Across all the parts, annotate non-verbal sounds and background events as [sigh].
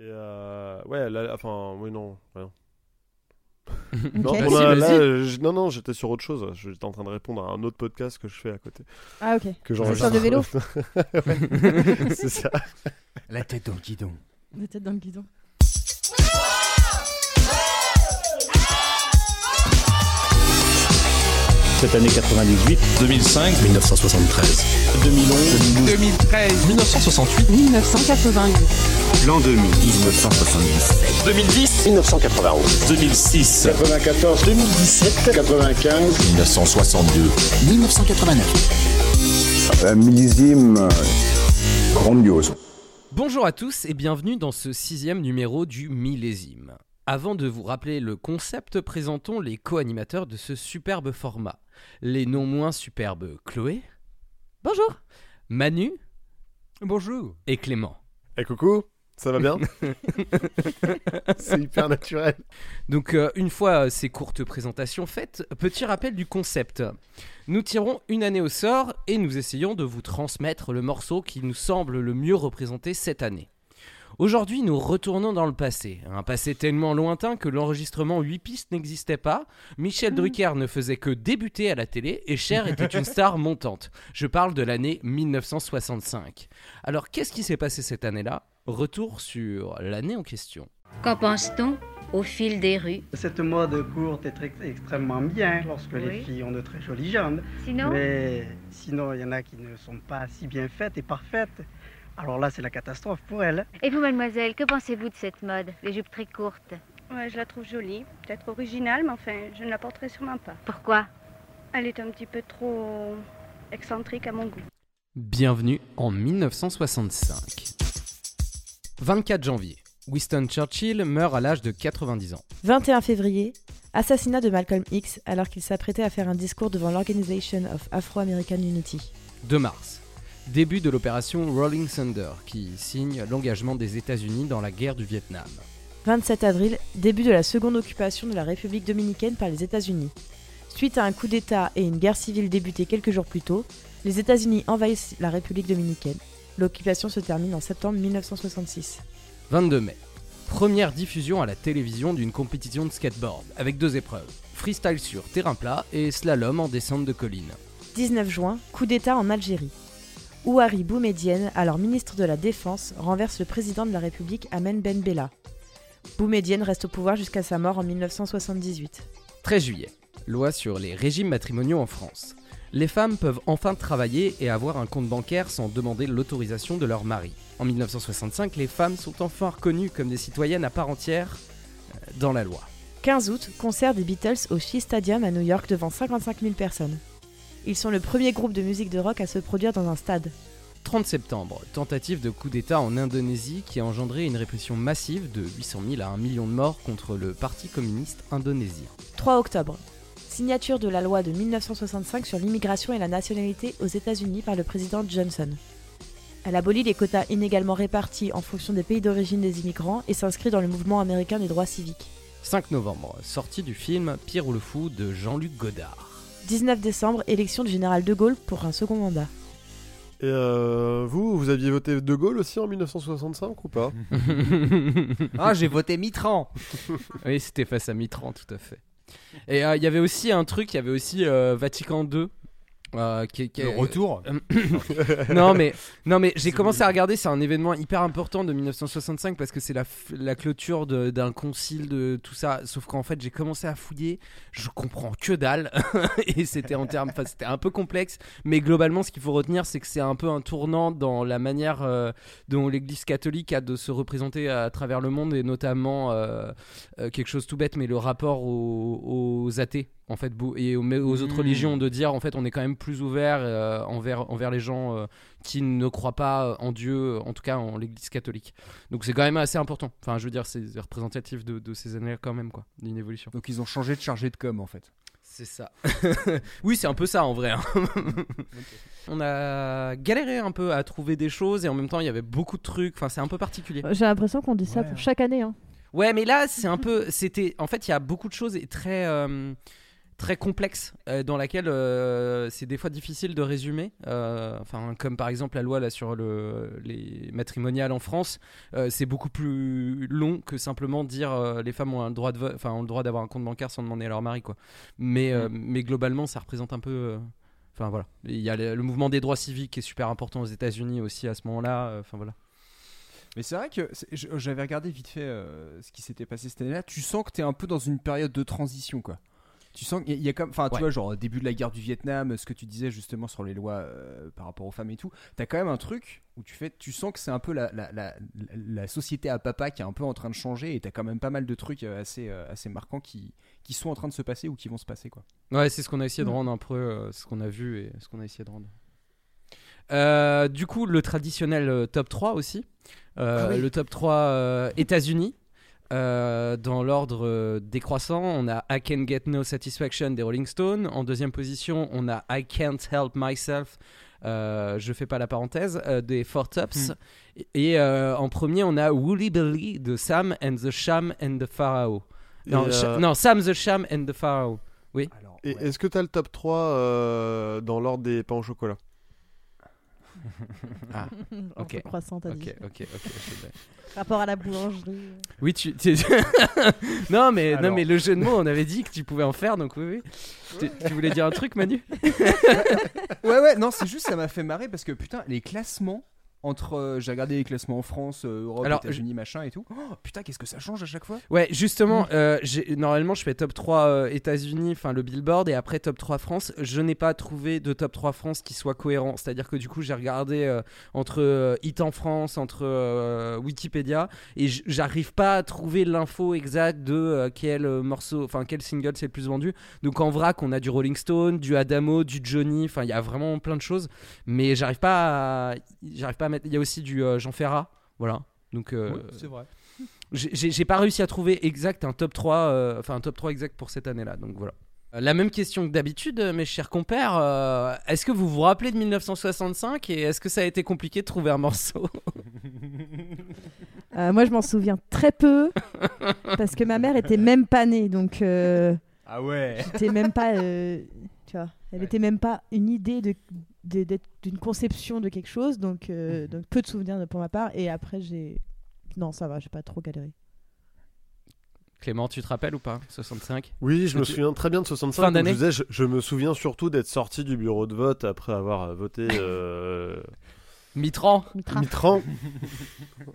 Et euh, ouais, là, enfin, oui, non. ouais, non. [laughs] Ok. Non, a- là, j'étais sur autre chose. J'étais en train de répondre à un autre podcast que je fais à côté. Ah ok. Que C'est j'enregistre. sur le vélo. [laughs] [laughs] C'est ça. La tête dans le guidon. La tête dans le guidon. Cette année 98, 2005, 1973, 2011, 2013. 1968, 1988. l'an 2000, 1977, 2010, 1991, 2006, 94, 2017, 95, 1962. 1989. Un millésime euh, grandiose. Bonjour à tous et bienvenue dans ce sixième numéro du millésime. Avant de vous rappeler le concept, présentons les co-animateurs de ce superbe format. Les non moins superbes Chloé, Bonjour. Manu Bonjour. et Clément. Eh coucou, ça va bien? [laughs] [laughs] C'est hyper naturel. Donc euh, une fois euh, ces courtes présentations faites, petit rappel du concept. Nous tirons une année au sort et nous essayons de vous transmettre le morceau qui nous semble le mieux représenter cette année. Aujourd'hui, nous retournons dans le passé, un passé tellement lointain que l'enregistrement 8 pistes n'existait pas, Michel Drucker ne faisait que débuter à la télé et Cher était une [laughs] star montante. Je parle de l'année 1965. Alors qu'est-ce qui s'est passé cette année-là? Retour sur l'année en question. Qu'en pense-t-on au fil des rues? Cette mode courte est très- extrêmement bien lorsque les filles ont de très jolies jambes. Sinon, Mais sinon, il y en a qui ne sont pas si bien faites et parfaites. Alors là, c'est la catastrophe pour elles. et vous mademoiselle, que pensez-vous de cette mode, les jupes très courtes Ouais, je la trouve jolie, peut-être originale, mais enfin, je ne la porterai sûrement pas. Pourquoi Elle est un petit peu trop excentrique à mon goût. Bienvenue en 1965. 24 janvier. Winston Churchill meurt à l'âge de 90 ans. 21 février. Assassinat de Malcolm X alors qu'il s'apprêtait à faire un discours devant l'Organization of Afro-American Unity. 2 mars. Début de l'opération Rolling Thunder qui signe l'engagement des États-Unis dans la guerre du Vietnam. 27 avril. Début de la seconde occupation de la République dominicaine par les États-Unis. Suite à un coup d'État et une guerre civile débutée quelques jours plus tôt, les États-Unis envahissent la République dominicaine. L'occupation se termine en septembre 1966. 22 mai. Première diffusion à la télévision d'une compétition de skateboard avec deux épreuves. Freestyle sur terrain plat et slalom en descente de colline. 19 juin, coup d'État en Algérie. Ouari Boumedienne, alors ministre de la Défense, renverse le président de la République Amen Ben Bella. Boumedienne reste au pouvoir jusqu'à sa mort en 1978. 13 juillet. Loi sur les régimes matrimoniaux en France. Les femmes peuvent enfin travailler et avoir un compte bancaire sans demander l'autorisation de leur mari. En 1965, les femmes sont enfin reconnues comme des citoyennes à part entière euh, dans la loi. 15 août, concert des Beatles au Shea Stadium à New York devant 55 000 personnes. Ils sont le premier groupe de musique de rock à se produire dans un stade. 30 septembre, tentative de coup d'État en Indonésie qui a engendré une répression massive de 800 000 à 1 million de morts contre le Parti communiste indonésien. 3 octobre, signature de la loi de 1965 sur l'immigration et la nationalité aux États-Unis par le président Johnson. Elle abolit les quotas inégalement répartis en fonction des pays d'origine des immigrants et s'inscrit dans le mouvement américain des droits civiques. 5 novembre, sortie du film Pierre ou le Fou de Jean-Luc Godard. 19 décembre, élection du général de Gaulle pour un second mandat. Et euh, vous, vous aviez voté De Gaulle aussi en 1965 ou pas? [laughs] Ah, j'ai voté Mitran. [laughs] Oui, c'était face à Mitran, tout à fait. Et euh, il y avait aussi un truc, il y avait aussi euh, Vatican II. Euh, qui, qui- Le retour. [coughs] non mais non mais j'ai commencé à regarder c'est un événement hyper important de 1965 parce que c'est la, clôture d'un concile de tout ça. Sauf qu'en fait j'ai commencé à fouiller. Je comprends que dalle. [laughs] Et c'était en termes enfin c'était un peu complexe. Mais globalement ce qu'il faut retenir c'est que c'est un peu un tournant dans la manière euh, dont l'église catholique a de se représenter à travers le monde et notamment euh, euh, quelque chose tout bête mais le rapport aux, aux athées en fait et aux, autres Mmh. religions de dire en fait on est quand même plus ouvert euh, envers envers les gens euh, qui ne croient pas en Dieu en tout cas en l'église catholique donc c'est quand même assez important enfin je veux dire c'est représentatif de, de ces années quand même quoi d'une évolution Donc ils ont changé de chargé de com en fait. c'est ça [laughs] oui c'est un peu ça en vrai hein. [laughs] on a galéré un peu à trouver des choses et en même temps il y avait beaucoup de trucs enfin c'est un peu particulier J'ai l'impression qu'on dit ça Ouais. pour chaque année. hein. Ouais, mais là, c'est un peu. C'était. En fait, il y a beaucoup de choses et très. euh, très complexe euh, dans laquelle euh, c'est des fois difficile de résumer. Euh, enfin, comme par exemple la loi là sur le, les matrimoniales en France, c'est beaucoup plus long que simplement dire les femmes ont le droit de, enfin ont le droit d'avoir un compte bancaire sans demander à leur mari quoi. Mais euh, mais globalement, ça représente un peu. Enfin voilà, il y a le, le mouvement des droits civiques qui est super important aux États-Unis aussi à ce moment-là. Enfin voilà. Mais c'est vrai que j'avais regardé vite fait euh, ce qui s'était passé cette année-là. Tu sens que t'es un peu dans une période de transition, quoi. Tu sens qu'il y a- comme, enfin, tu Ouais. vois, genre début de la guerre du Vietnam, ce que tu disais justement sur les lois euh, par rapport aux femmes et tout. T'as quand même un truc où tu fais, tu sens que c'est un peu la, la, la, la société à papa qui est un peu en train de changer et t'as quand même pas mal de trucs euh, assez, euh, assez marquants qui, qui sont en train de se passer ou qui vont se passer, quoi. Ouais, c'est ce qu'on a essayé de Mm. rendre un peu, euh, ce qu'on a vu et ce qu'on a essayé de rendre. Euh, du coup, le traditionnel euh, top 3 aussi. Euh, Ah oui. Le top 3 euh, États-Unis. Euh, dans l'ordre euh, décroissant, on a I Can Get No Satisfaction des Rolling Stones. En deuxième position, on a I Can't Help Myself. euh, je fais pas la parenthèse euh, des Four Tops et, et, euh, en premier on a Woolly Billy de Sam and the Sham and the Pharaoh non, euh, non, Sam the Sham and the Pharaoh Alors, Et ouais. est-ce que t'as le top 3 euh, dans l'ordre des pains au chocolat? [laughs] Ah, ok. peu croissant, t'as ok dit. ok ok je l'ai. Rapport à la boulangerie. Oui, tu. tu- [laughs] non, mais, non, mais le jeu de mots, on avait dit que tu pouvais en faire, donc oui, oui. Tu, tu voulais dire un truc, Manu? [laughs] Ouais, ouais, non, c'est juste, ça m'a fait marrer parce que putain, les classements entre. euh, J'ai regardé les classements en France, euh, Europe, Alors, États-Unis, machin et tout. Oh, putain, qu'est-ce que ça change à chaque fois? Ouais, justement, euh, j'ai- normalement, je fais top 3 euh, États-Unis, enfin le Billboard, et après top 3 France. Je n'ai pas trouvé de top 3 France qui soit cohérent. C'est-à-dire que du coup, j'ai regardé euh, entre euh, Hit en France, entre euh, Wikipédia, et j- j'arrive pas à trouver l'info exacte de euh, quel euh, morceau, enfin quel single c'est le plus vendu. Donc en vrac, on a du Rolling Stone, du Adamo, du Johnny, enfin il y a vraiment plein de choses, mais j'arrive pas à, j'arrive pas à mettre. Il y a aussi du euh, Jean Ferrat, voilà. Donc euh, c'est vrai. j'ai- pas réussi à trouver exact un top 3 euh, enfin un top 3 exact pour cette année là donc voilà la même question que d'habitude mes chers compères euh, est-ce que vous vous rappelez de 1965 et est-ce que ça a été compliqué de trouver un morceau? [laughs] Euh, moi, je m'en souviens très peu parce que ma mère était même pas née, donc euh, Ah ouais c'était même pas, euh, tu vois, elle Ouais. était même pas une idée de d'une conception de quelque chose, donc euh, donc peu de souvenirs pour ma part. Et après, j'ai non, ça va, j'ai pas trop galéré. Clément tu te rappelles ou pas 65 Oui, je me Tu- souviens très bien de 65. Fin d'année je, disais, je, je me souviens surtout d'être sorti du bureau de vote après avoir euh, voté [laughs] euh, Mitran Mitra. Mitran.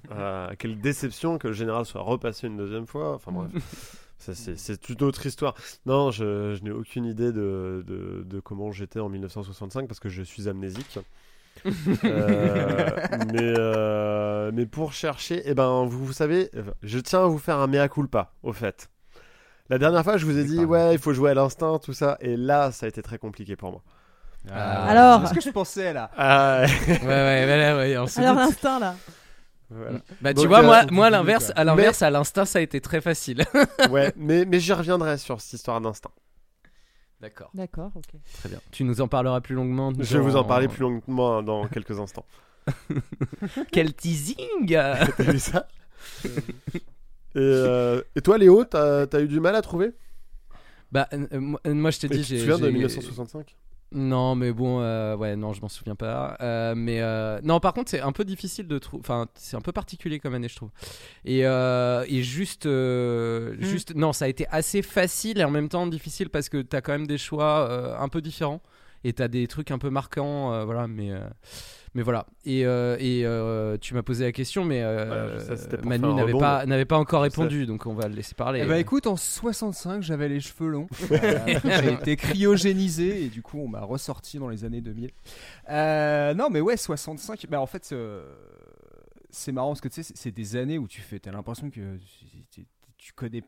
[laughs] Quelle déception que le général soit repassé une deuxième fois. Enfin bref, [laughs] c'est une autre histoire. Non, je, je n'ai aucune idée de, de, de comment j'étais en 1965 parce que je suis amnésique. [laughs] Euh, mais, euh, mais pour chercher, eh ben, vous, vous savez, je tiens à vous faire un mea culpa, au fait. La dernière fois, je vous ai dit, ouais, il faut jouer à l'instinct, tout ça. Et là, ça a été très compliqué pour moi. Ah. Alors C'est ce que je pensais là? Ah, ouais ouais ouais, ouais, ouais, on [laughs] se Alors l'instinct là. Voilà. bah tu Donc, vois euh, moi moi l'inverse à l'inverse à l'instinct ça a été très facile [laughs] ouais, mais, mais j'y reviendrai sur cette histoire d'instinct. d'accord D'accord, ok. très bien tu nous en parleras plus longuement Je vais vous en parler plus longuement dans quelques instants. [laughs] quel teasing [laughs] T'as vu ça? Et, euh, et toi, Léo, t'as as eu du mal à trouver? Bah euh, moi, je t'ai dit Tu j'ai souviens de j'ai- 1965 Non, mais bon, euh, ouais, non, je m'en souviens pas. Euh, mais euh, non, par contre, c'est un peu difficile de trouver. Enfin, c'est un peu particulier comme année, je trouve. Et, et juste, euh, juste, non, ça a été assez facile et en même temps difficile parce que t'as quand même des choix un peu différents et t'as des trucs un peu marquants, voilà. Mais, mais voilà. Et, euh, et euh, tu m'as posé la question, mais euh, Manu n'avait pas, n'avait pas encore répondu, donc on va le laisser parler. Eh bah écoute, en 65, j'avais les cheveux longs. [laughs] [laughs] J'ai été cryogénisé et du coup, on m'a ressorti dans les années 2000. Euh, non, mais ouais, 65. Bah en fait, c'est marrant parce que tu sais, c'est- des années où tu fais, t'as l'impression que tu- connais.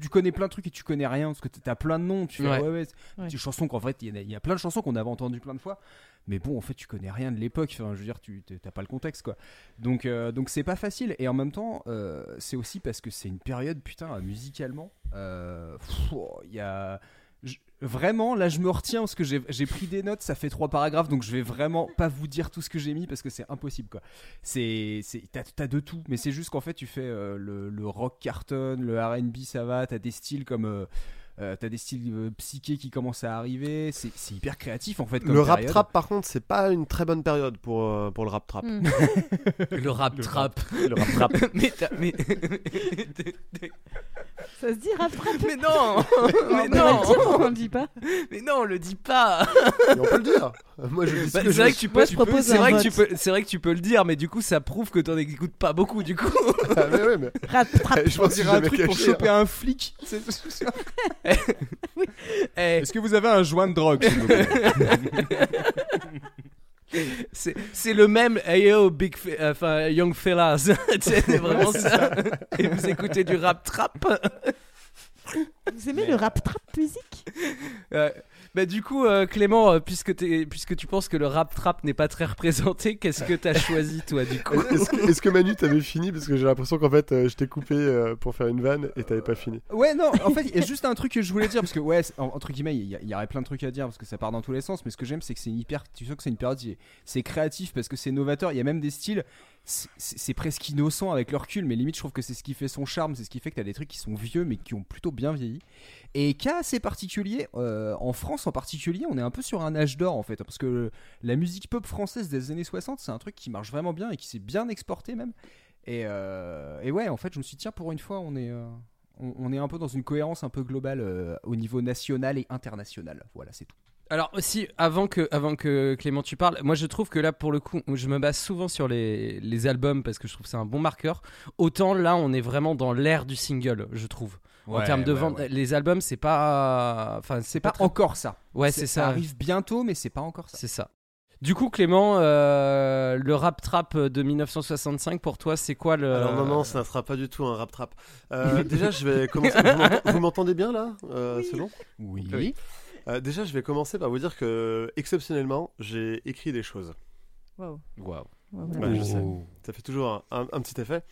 Tu connais plein de trucs et tu connais rien parce que t'as plein de noms. Tu fais Ouais. ouais, ouais, c'est Ouais. des chansons qu'en fait y il y, a plein de chansons qu'on avait entendues plein de fois, mais bon en fait tu connais rien de l'époque. Enfin, je veux dire, tu t'as pas le contexte quoi. Donc euh, donc c'est pas facile et en même temps euh, c'est aussi parce que c'est une période putain musicalement. euh, oh, Il y a vraiment là je me retiens parce que j'ai pris des notes. Ça fait trois paragraphes donc je vais vraiment pas vous dire tout ce que j'ai mis parce que c'est impossible quoi. C'est t'as de tout mais c'est juste qu'en fait tu fais le, le rock carton, le R&B ça va. T'as des styles comme Euh, T'as des styles euh, psychés qui commencent à arriver. C'est c'est hyper créatif en fait. Comme Le rap période. trap, par contre, c'est pas une très bonne période pour, euh, pour le rap trap. Mm. [laughs] Le rap Le trap. Le rap trap. [laughs] mais, t'as- mais... Ça se dit rap trap mais non [laughs] Mais On va non le dire, on le dit pas. Mais non, on le dit pas Mais on peut le dire. Moi, je dis Bah, que C'est vrai que tu peux, tu c'est vrai que tu peux, c'est vrai que tu peux le dire, mais du coup ça prouve que t'en écoutes pas beaucoup du coup. Ah, mais ouais, mais Rap trap. je pense que un truc pour choper hein. un flic. C'est- [laughs] Eh, Est-ce que vous avez un joint de drogue s'il vous plaît? [laughs] C'est c'est le même hey yo big euh, enfin young fellas, [laughs] c'est vraiment ça. Et vous écoutez du rap trap. Vous aimez le rap trap musique? Euh, bah du coup euh, Clément, euh, puisque t'es- puisque tu penses que le rap trap n'est pas très représenté, [laughs] qu'est-ce que t'as choisi toi du coup Est-ce que, Manu t'avais fini Parce que j'ai l'impression qu'en fait euh, je t'ai coupé euh, pour faire une vanne et t'avais pas fini. Ouais, non, en fait, il y a [laughs] juste un truc que je voulais dire parce que, ouais, entre guillemets, il y, a- il y aurait plein de trucs à dire parce que ça part dans tous les sens. Mais ce que j'aime, c'est que c'est une hyper. Tu sens que c'est une période, qui est- c'est créatif parce que c'est novateur. Il y a même des styles, c'est presque innocent avec le recul, mais limite, je trouve que c'est ce qui fait son charme. C'est ce qui fait que t'as des trucs qui sont vieux mais qui ont plutôt bien vieilli. Et cas assez particulier, euh, en France en particulier, on est un peu sur un âge d'or en fait parce que la musique pop française des années 60, c'est un truc qui marche vraiment bien et qui s'est bien exporté même. Et, euh, ouais, en fait, je me suis dit, tiens, pour une fois, on est, euh, on, est un peu dans une cohérence un peu globale au niveau national et international. Voilà, c'est tout. Alors aussi, avant que, avant que Clément tu parles, moi je trouve que là pour le coup, je me base souvent sur les, les albums parce que je trouve que c'est un bon marqueur. Autant là, on est vraiment dans l'ère du single, je trouve. en termes de vente, les albums, c'est pas, enfin c'est C'est pas, pas très- encore ça. Ouais, c'est Ça ça. arrive bientôt, mais c'est pas encore ça. C'est ça. Du coup, Clément, euh, le rap trap de 1965 pour toi, c'est quoi le Alors non, non, ça ne sera pas du tout un rap trap. Euh, [laughs] déjà, je vais commencer. Vous m'entend- Vous m'entendez bien là? Euh, C'est bon? Oui. Oui. Euh, déjà, je vais commencer par vous dire que exceptionnellement, j'ai écrit des choses. Waouh. Waouh. Ouais, je sais. Ça fait toujours un, un- un petit effet.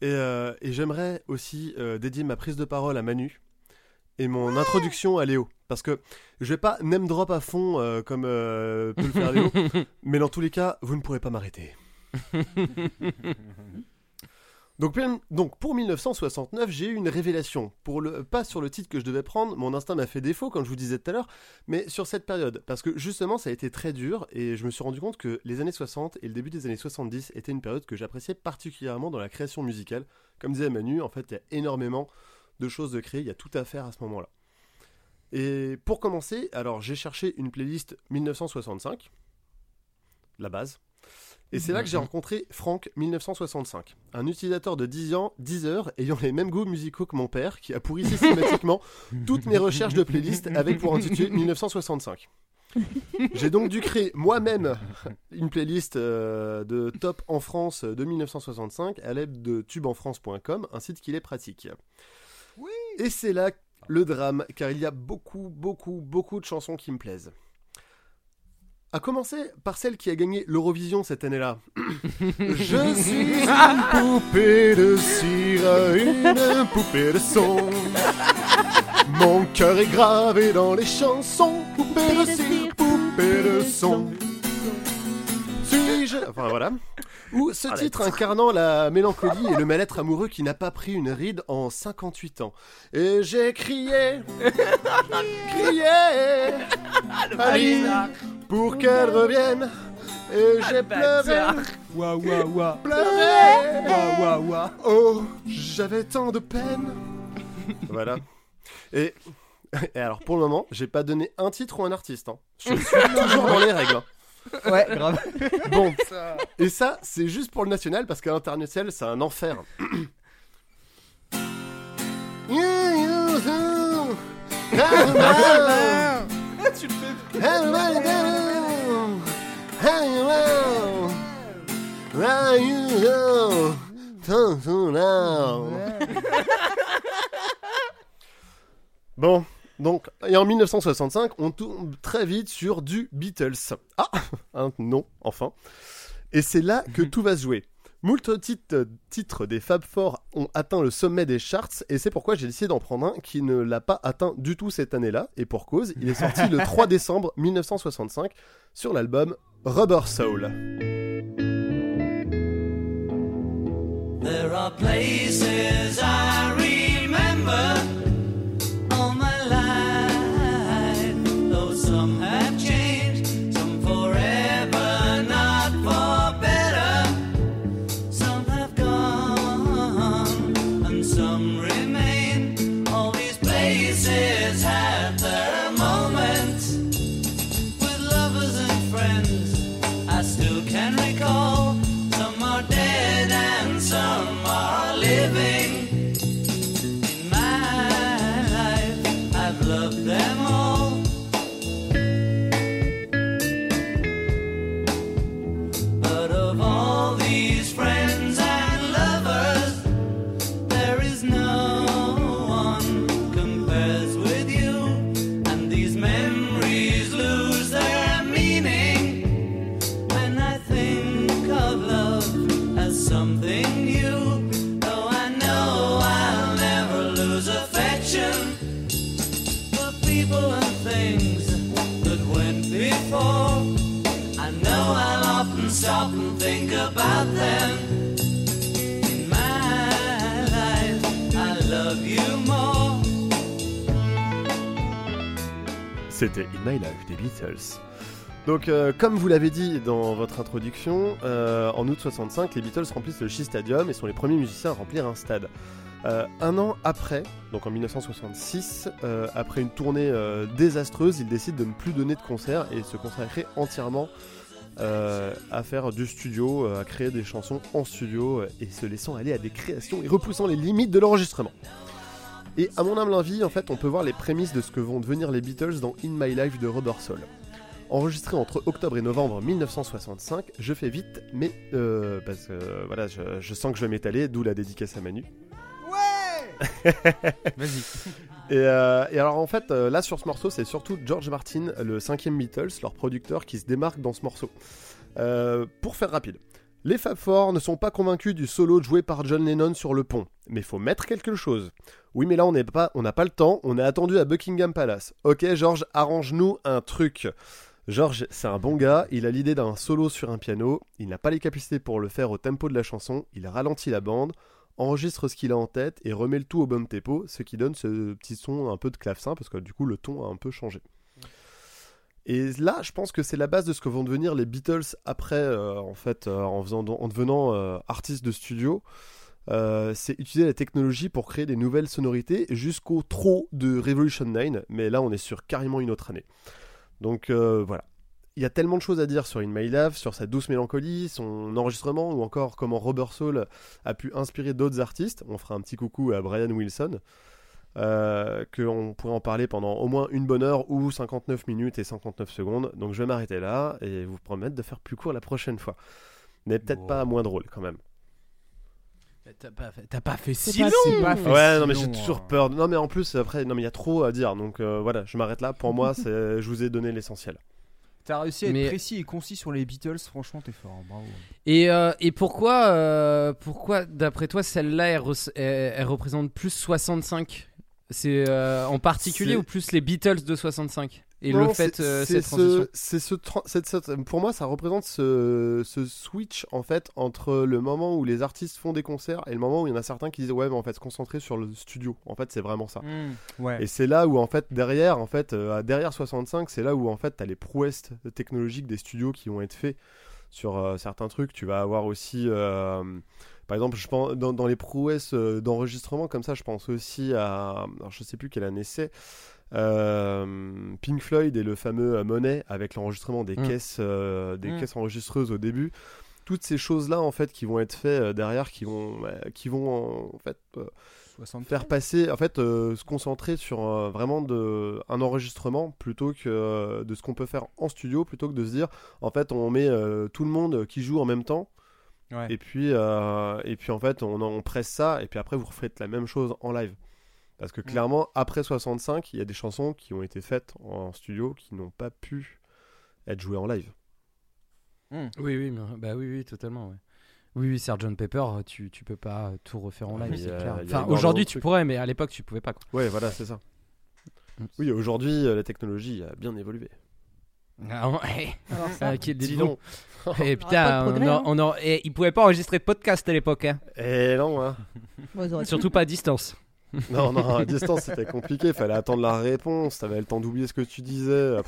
Et, euh, et j'aimerais aussi euh, dédier ma prise de parole à Manu et mon introduction à Léo. Parce que je vais pas name drop à fond euh, comme euh, peut le faire Léo, [laughs] mais dans tous les cas, vous ne pourrez pas m'arrêter. [laughs] Donc, pour 1969, j'ai eu une révélation. Pour le, pas sur le titre que je devais prendre, mon instinct m'a fait défaut, comme je vous disais tout à l'heure, mais sur cette période. Parce que justement, ça a été très dur, et je me suis rendu compte que les années 60 et le début des années 70 étaient une période que j'appréciais particulièrement dans la création musicale. Comme disait Manu, en fait, il y a énormément de choses de créer, il y a tout à faire à ce moment-là. Et pour commencer, alors j'ai cherché une playlist 1965, la base. Et c'est là que j'ai rencontré Franck 1965, un utilisateur de 10 ans, 10 heures, ayant les mêmes goûts musicaux que mon père, qui a pourri [laughs] systématiquement toutes mes recherches de playlist avec pour intitulé 1965. J'ai donc dû créer moi-même une playlist euh, de top en France de 1965 à l'aide de tubeenfrance.com, un site qui est pratique. Et c'est là le drame, car il y a beaucoup, beaucoup, beaucoup de chansons qui me plaisent. À commencer par celle qui a gagné l'Eurovision cette année-là. [laughs] Je suis une poupée de cire, une poupée de son. Mon cœur est gravé dans les chansons. Poupée de cire, poupée de son. Suis-je? Enfin voilà. Ou ce titre incarnant la mélancolie et le mal-être amoureux qui n'a pas pris une ride en 58 ans. Et j'ai crié, [laughs] crié, Ali, pour qu'elle revienne. Et j'ai pleuré, Waouh, waouh, waouh. pleuré. Waouh, waouh, waouh. Oh, j'avais tant de peine. voilà. Et, et alors, pour le moment, j'ai pas donné un titre ou un artiste. hein. Je suis [laughs] toujours dans les règles. hein. Ouais, grave. Bon, [laughs] et ça, c'est juste pour le national parce qu'à l'international, c'est un enfer. [laughs] tu le fais? [laughs] Bon, donc, et en 1965, on tombe très vite sur du Beatles. Ah, [laughs] un nom, enfin. Et c'est là que tout va se jouer. Moult titres, titres des Fab Four ont atteint le sommet des charts, et c'est pourquoi j'ai décidé d'en prendre un qui ne l'a pas atteint du tout cette année-là, et pour cause, il est sorti le [laughs] 3 décembre 1965 sur l'album Rubber Soul. There are places I C'était In My Life des Beatles. Donc, euh, comme vous l'avez dit dans votre introduction, euh, en août 65, les Beatles remplissent le Shea Stadium et sont les premiers musiciens à remplir un stade. Euh, un an après, donc en 1966, euh, après une tournée désastreuse, ils décident de ne plus donner de concerts et se consacrer entièrement à faire du studio, à créer des chansons en studio et se laissant aller à des créations et repoussant les limites de l'enregistrement. Et à mon humble envie, en fait, on peut voir les prémices de ce que vont devenir les Beatles dans In My Life de Robert Soul. Enregistré entre octobre et novembre 1965, je fais vite, mais euh, parce que euh, voilà, je, je sens que je vais m'étaler, d'où la dédicace à Manu. [laughs] Vas-y. Et, euh, et alors en fait, euh, là sur ce morceau, c'est surtout George Martin, le cinquième Beatles, leur producteur, qui se démarque dans ce morceau. Euh, pour faire rapide, les Fab Four ne sont pas convaincus du solo joué par John Lennon sur le pont, mais faut mettre quelque chose. Oui, mais là on n'a pas le temps, on est attendu à Buckingham Palace. Ok, George, arrange-nous un truc. George, c'est un bon gars, il a l'idée d'un solo sur un piano, il n'a pas les capacités pour le faire au tempo de la chanson, il ralentit la bande, enregistre ce qu'il a en tête et remet le tout au bon tempo, ce qui donne ce petit son un peu de clavecin, parce que du coup le ton a un peu changé. Et là, je pense que c'est la base de ce que vont devenir les Beatles après, euh, en fait, euh, en, devenant euh, artistes de studio. C'est utiliser la technologie pour créer des nouvelles sonorités jusqu'au trop de Revolution 9, mais là on est sur carrément une autre année. Donc voilà. Il y a tellement de choses à dire sur In My Life, sur sa douce mélancolie, son enregistrement, ou encore comment Robert Soul a pu inspirer d'autres artistes. On fera un petit coucou à Brian Wilson, euh, qu'on pourrait en parler pendant au moins une bonne heure ou 59 minutes et 59 secondes. Donc je vais m'arrêter là et vous promettre de faire plus court la prochaine fois. Mais peut-être pas moins drôle quand même. T'as pas, fait- pas si pas long si- pas fait Ouais, si non mais j'ai toujours hein. peur. Non mais en plus après, non mais il y a trop à dire. Donc euh, voilà, je m'arrête là. Pour moi, c'est, [laughs] je vous ai donné l'essentiel. T'as réussi à être Mais- précis et concis sur les Beatles, franchement, t'es fort, hein, bravo. Et, euh, et pourquoi, euh, pourquoi d'après toi, celle-là, elle, re- elle- elle représente plus 65 C'est euh, en particulier ou plus les Beatles de 65 Et Non, le fait, c'est- euh, c'est cette transition ce, c'est ce cette- pour moi, ça représente ce, ce switch en fait entre le moment où les artistes font des concerts et le moment où il y en a certains qui disent ouais, mais en fait, se concentrer sur le studio. En fait, c'est vraiment ça. Ouais. Et c'est là où en fait derrière, en fait, euh, derrière 65, c'est là où en fait t'as les prouesses technologiques des studios qui vont être faits sur euh, certains trucs. Tu vas avoir aussi, euh, par exemple, je pense dans, dans les prouesses euh, d'enregistrement comme ça, je pense aussi à, alors je sais plus quelle année c'est. euh, Pink Floyd et le fameux euh, Monet avec l'enregistrement des Mm. caisses euh, des Mm. caisses enregistreuses au début toutes ces choses là en fait qui vont être faites derrière qui vont euh, qui vont en fait euh, 60 faire passer, en fait, euh, se concentrer sur euh, vraiment de, un enregistrement plutôt que euh, de ce qu'on peut faire en studio, plutôt que de se dire, en fait, on met euh, tout le monde qui joue en même temps, Ouais. et puis, euh, et puis en fait, on, on presse ça, et puis après, vous refaites la même chose en live. Parce que clairement, après 65, il y a des chansons qui ont été faites en studio qui n'ont pas pu être jouées en live. Hmm. Oui, oui, mais- bah oui, oui, totalement. Ouais. Oui, oui, Sgt Pepper, tu, tu peux pas tout refaire en Ah, live, c'est clair. Enfin, énormément aujourd'hui tu pourrais, mais à l'époque tu pouvais pas. Quoi. Ouais, voilà, c'est ça. Mm. Oui, aujourd'hui, euh, la technologie a bien évolué. Ah. Alors ça, Ah, qui- dis Dis donc. donc. Eh, putain, on a- hein. on a- eh, ils pouvaient pas enregistrer de podcast à l'époque, hein. Eh non, hein. [laughs] Surtout pas à distance. Non, non, à [laughs] distance c'était compliqué, fallait attendre la réponse, t'avais le temps d'oublier ce que tu disais. [laughs]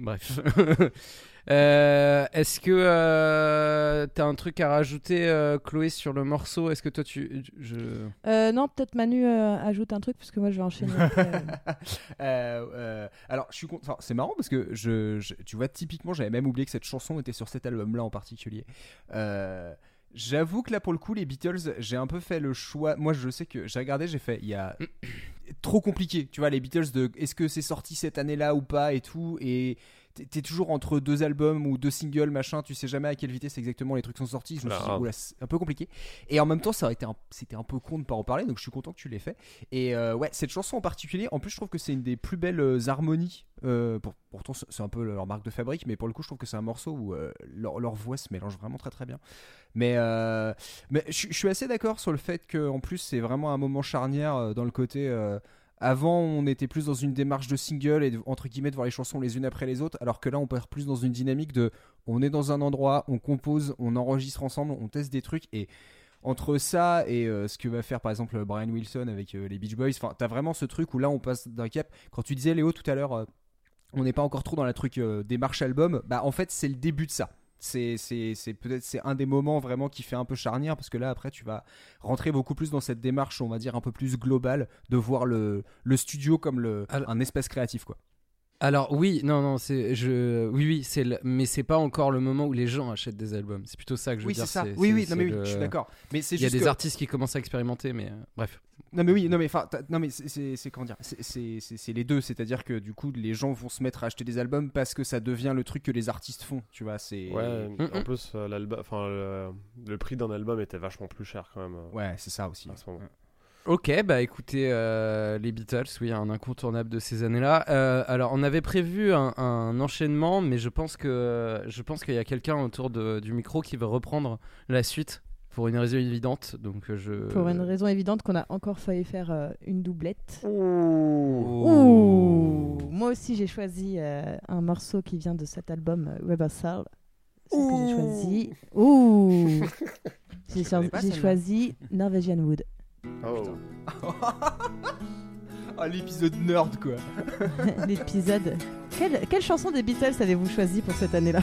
Bref. Euh, Est-ce que euh, t'as un truc à rajouter, euh, Chloé, sur le morceau? Est-ce que toi tu. Je... Non, peut-être Manu ajoute un truc parce que moi je vais enchaîner. [laughs] alors, je suis con- enfin, c'est marrant parce que je, je- tu vois, typiquement, j'avais même oublié que cette chanson était sur cet album-là en particulier. Euh, J'avoue que là, pour le coup, les Beatles, j'ai un peu fait le choix. Moi, je sais que j'ai regardé, j'ai fait. Il y a trop compliqué, tu vois, les Beatles de est-ce que c'est sorti cette année-là ou pas et tout. Et t'es- toujours entre deux albums ou deux singles, machin. Tu sais jamais à quelle vitesse exactement les trucs sont sortis. Je me suis dit, Ah. oula, c'est un peu compliqué. Et en même temps, ça aurait été c'était un peu con de pas en parler, donc je suis content que tu l'aies fait. Et euh, ouais, cette chanson en particulier, en plus, je trouve que c'est une des plus belles euh, harmonies. Euh, pour- pourtant, c'est un peu leur marque de fabrique, mais pour le coup, je trouve que c'est un morceau où euh, leur, leur voix se mélange vraiment très très bien. Mais, mais je je suis assez d'accord sur le fait que en plus, c'est vraiment un moment charnière dans le côté. Avant, on était plus dans une démarche de single et entre guillemets de voir les chansons les unes après les autres, alors que là, on part plus dans une dynamique de on est dans un endroit, on compose, on enregistre ensemble, on teste des trucs et entre ça et euh, ce que va faire par exemple Brian Wilson avec euh, les Beach Boys, t'as vraiment ce truc où là, on passe d'un cap. Quand tu disais Léo tout à l'heure, euh, on n'est pas encore trop dans la truc démarche album, bah en fait, c'est le début de ça. C'est, peut-être c'est un des moments vraiment qui fait un peu charnière parce que là après tu vas rentrer beaucoup plus dans cette démarche on va dire un peu plus globale de voir le, le studio comme le, un espace créatif quoi. Alors oui, non, non, c'est je, oui, oui, c'est, le- mais c'est pas encore le moment où les gens achètent des albums. C'est plutôt ça que je veux Oui, dire. c'est ça. Oui, oui, non, mais oui, le- je suis d'accord. Mais c'est il y a juste des que- artistes qui commencent à expérimenter, mais euh, bref. Non mais oui, non mais enfin, non mais c'est- c'est c'est comment dire, c'est- c'est c'est- c'est les deux, c'est-à-dire que du coup les gens vont se mettre à acheter des albums parce que ça devient le truc que les artistes font, tu vois, c'est. Ouais, Mm, en plus, euh, l'album, enfin, le, le prix d'un album était vachement plus cher quand même. euh, Ouais, c'est ça aussi. à ce moment. Ok, bah écoutez, euh, les Beatles, oui, un incontournable de ces années-là. Euh, alors, on avait prévu un, un enchaînement, mais je pense que je pense qu'il y a quelqu'un autour de- du micro qui veut reprendre la suite pour une raison évidente. Donc, euh, je. Pour une raison évidente qu'on a encore failli faire euh, une doublette. Ouh. Ouh. Moi aussi, j'ai choisi euh, un morceau qui vient de cet album Rebel Soul. C'est ce que j'ai choisi. Ouh. [laughs] J'ai choisi Norwegian Wood. Oh. Ah [laughs] l'épisode nerd quoi. [laughs] L'épisode. Quelle, quelle chanson des Beatles avez-vous choisi pour cette année-là?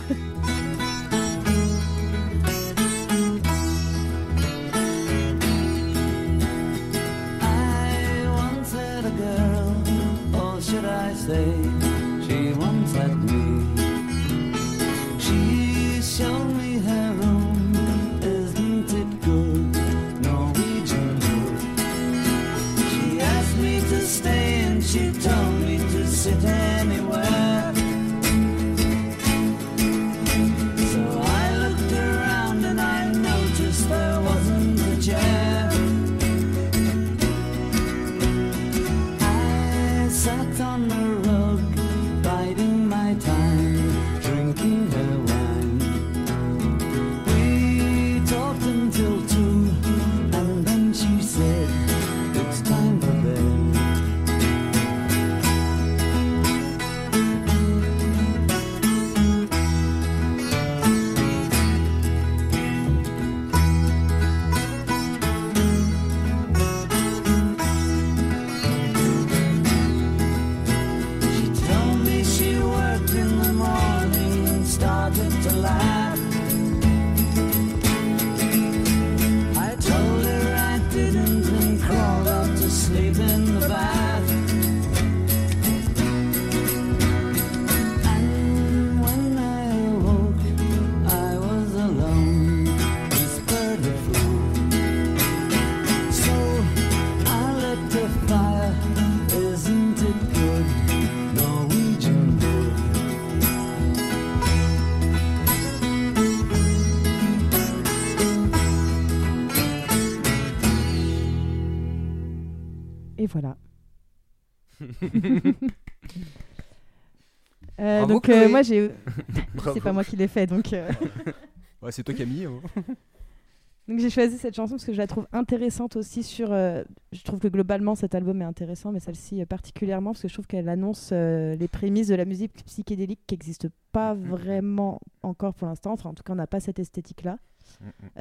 Euh, Bravo, donc euh, moi j'ai [laughs] c'est pas moi qui l'ai fait donc euh, [laughs] Ouais, c'est toi Camille. hein. [laughs] donc j'ai choisi cette chanson parce que je la trouve intéressante aussi sur euh, je trouve que globalement cet album est intéressant mais celle-ci euh, particulièrement parce que je trouve qu'elle annonce euh, les prémices de la musique psychédélique qui n'existe pas vraiment encore pour l'instant enfin en tout cas on n'a pas cette esthétique là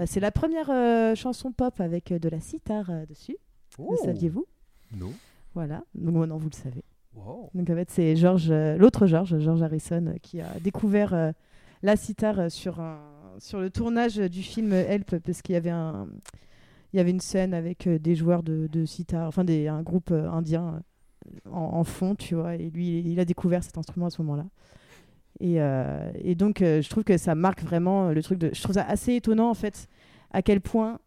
c'est la première euh, chanson pop avec euh, de la sitar euh, dessus Oh. le saviez-vous? Non. Voilà donc maintenant vous le savez Wow. Donc en fait, c'est George, euh, l'autre George, George Harrison, euh, qui a découvert euh, la sitar sur, un, sur le tournage du film Help, parce qu'il y avait un, il y avait une scène avec des joueurs de, de sitar, enfin des, un groupe indien en, en fond, tu vois, et lui, il a découvert cet instrument à ce moment-là. Et, euh, et donc, je trouve que ça marque vraiment le truc de. Je trouve ça assez étonnant en fait. à quel point,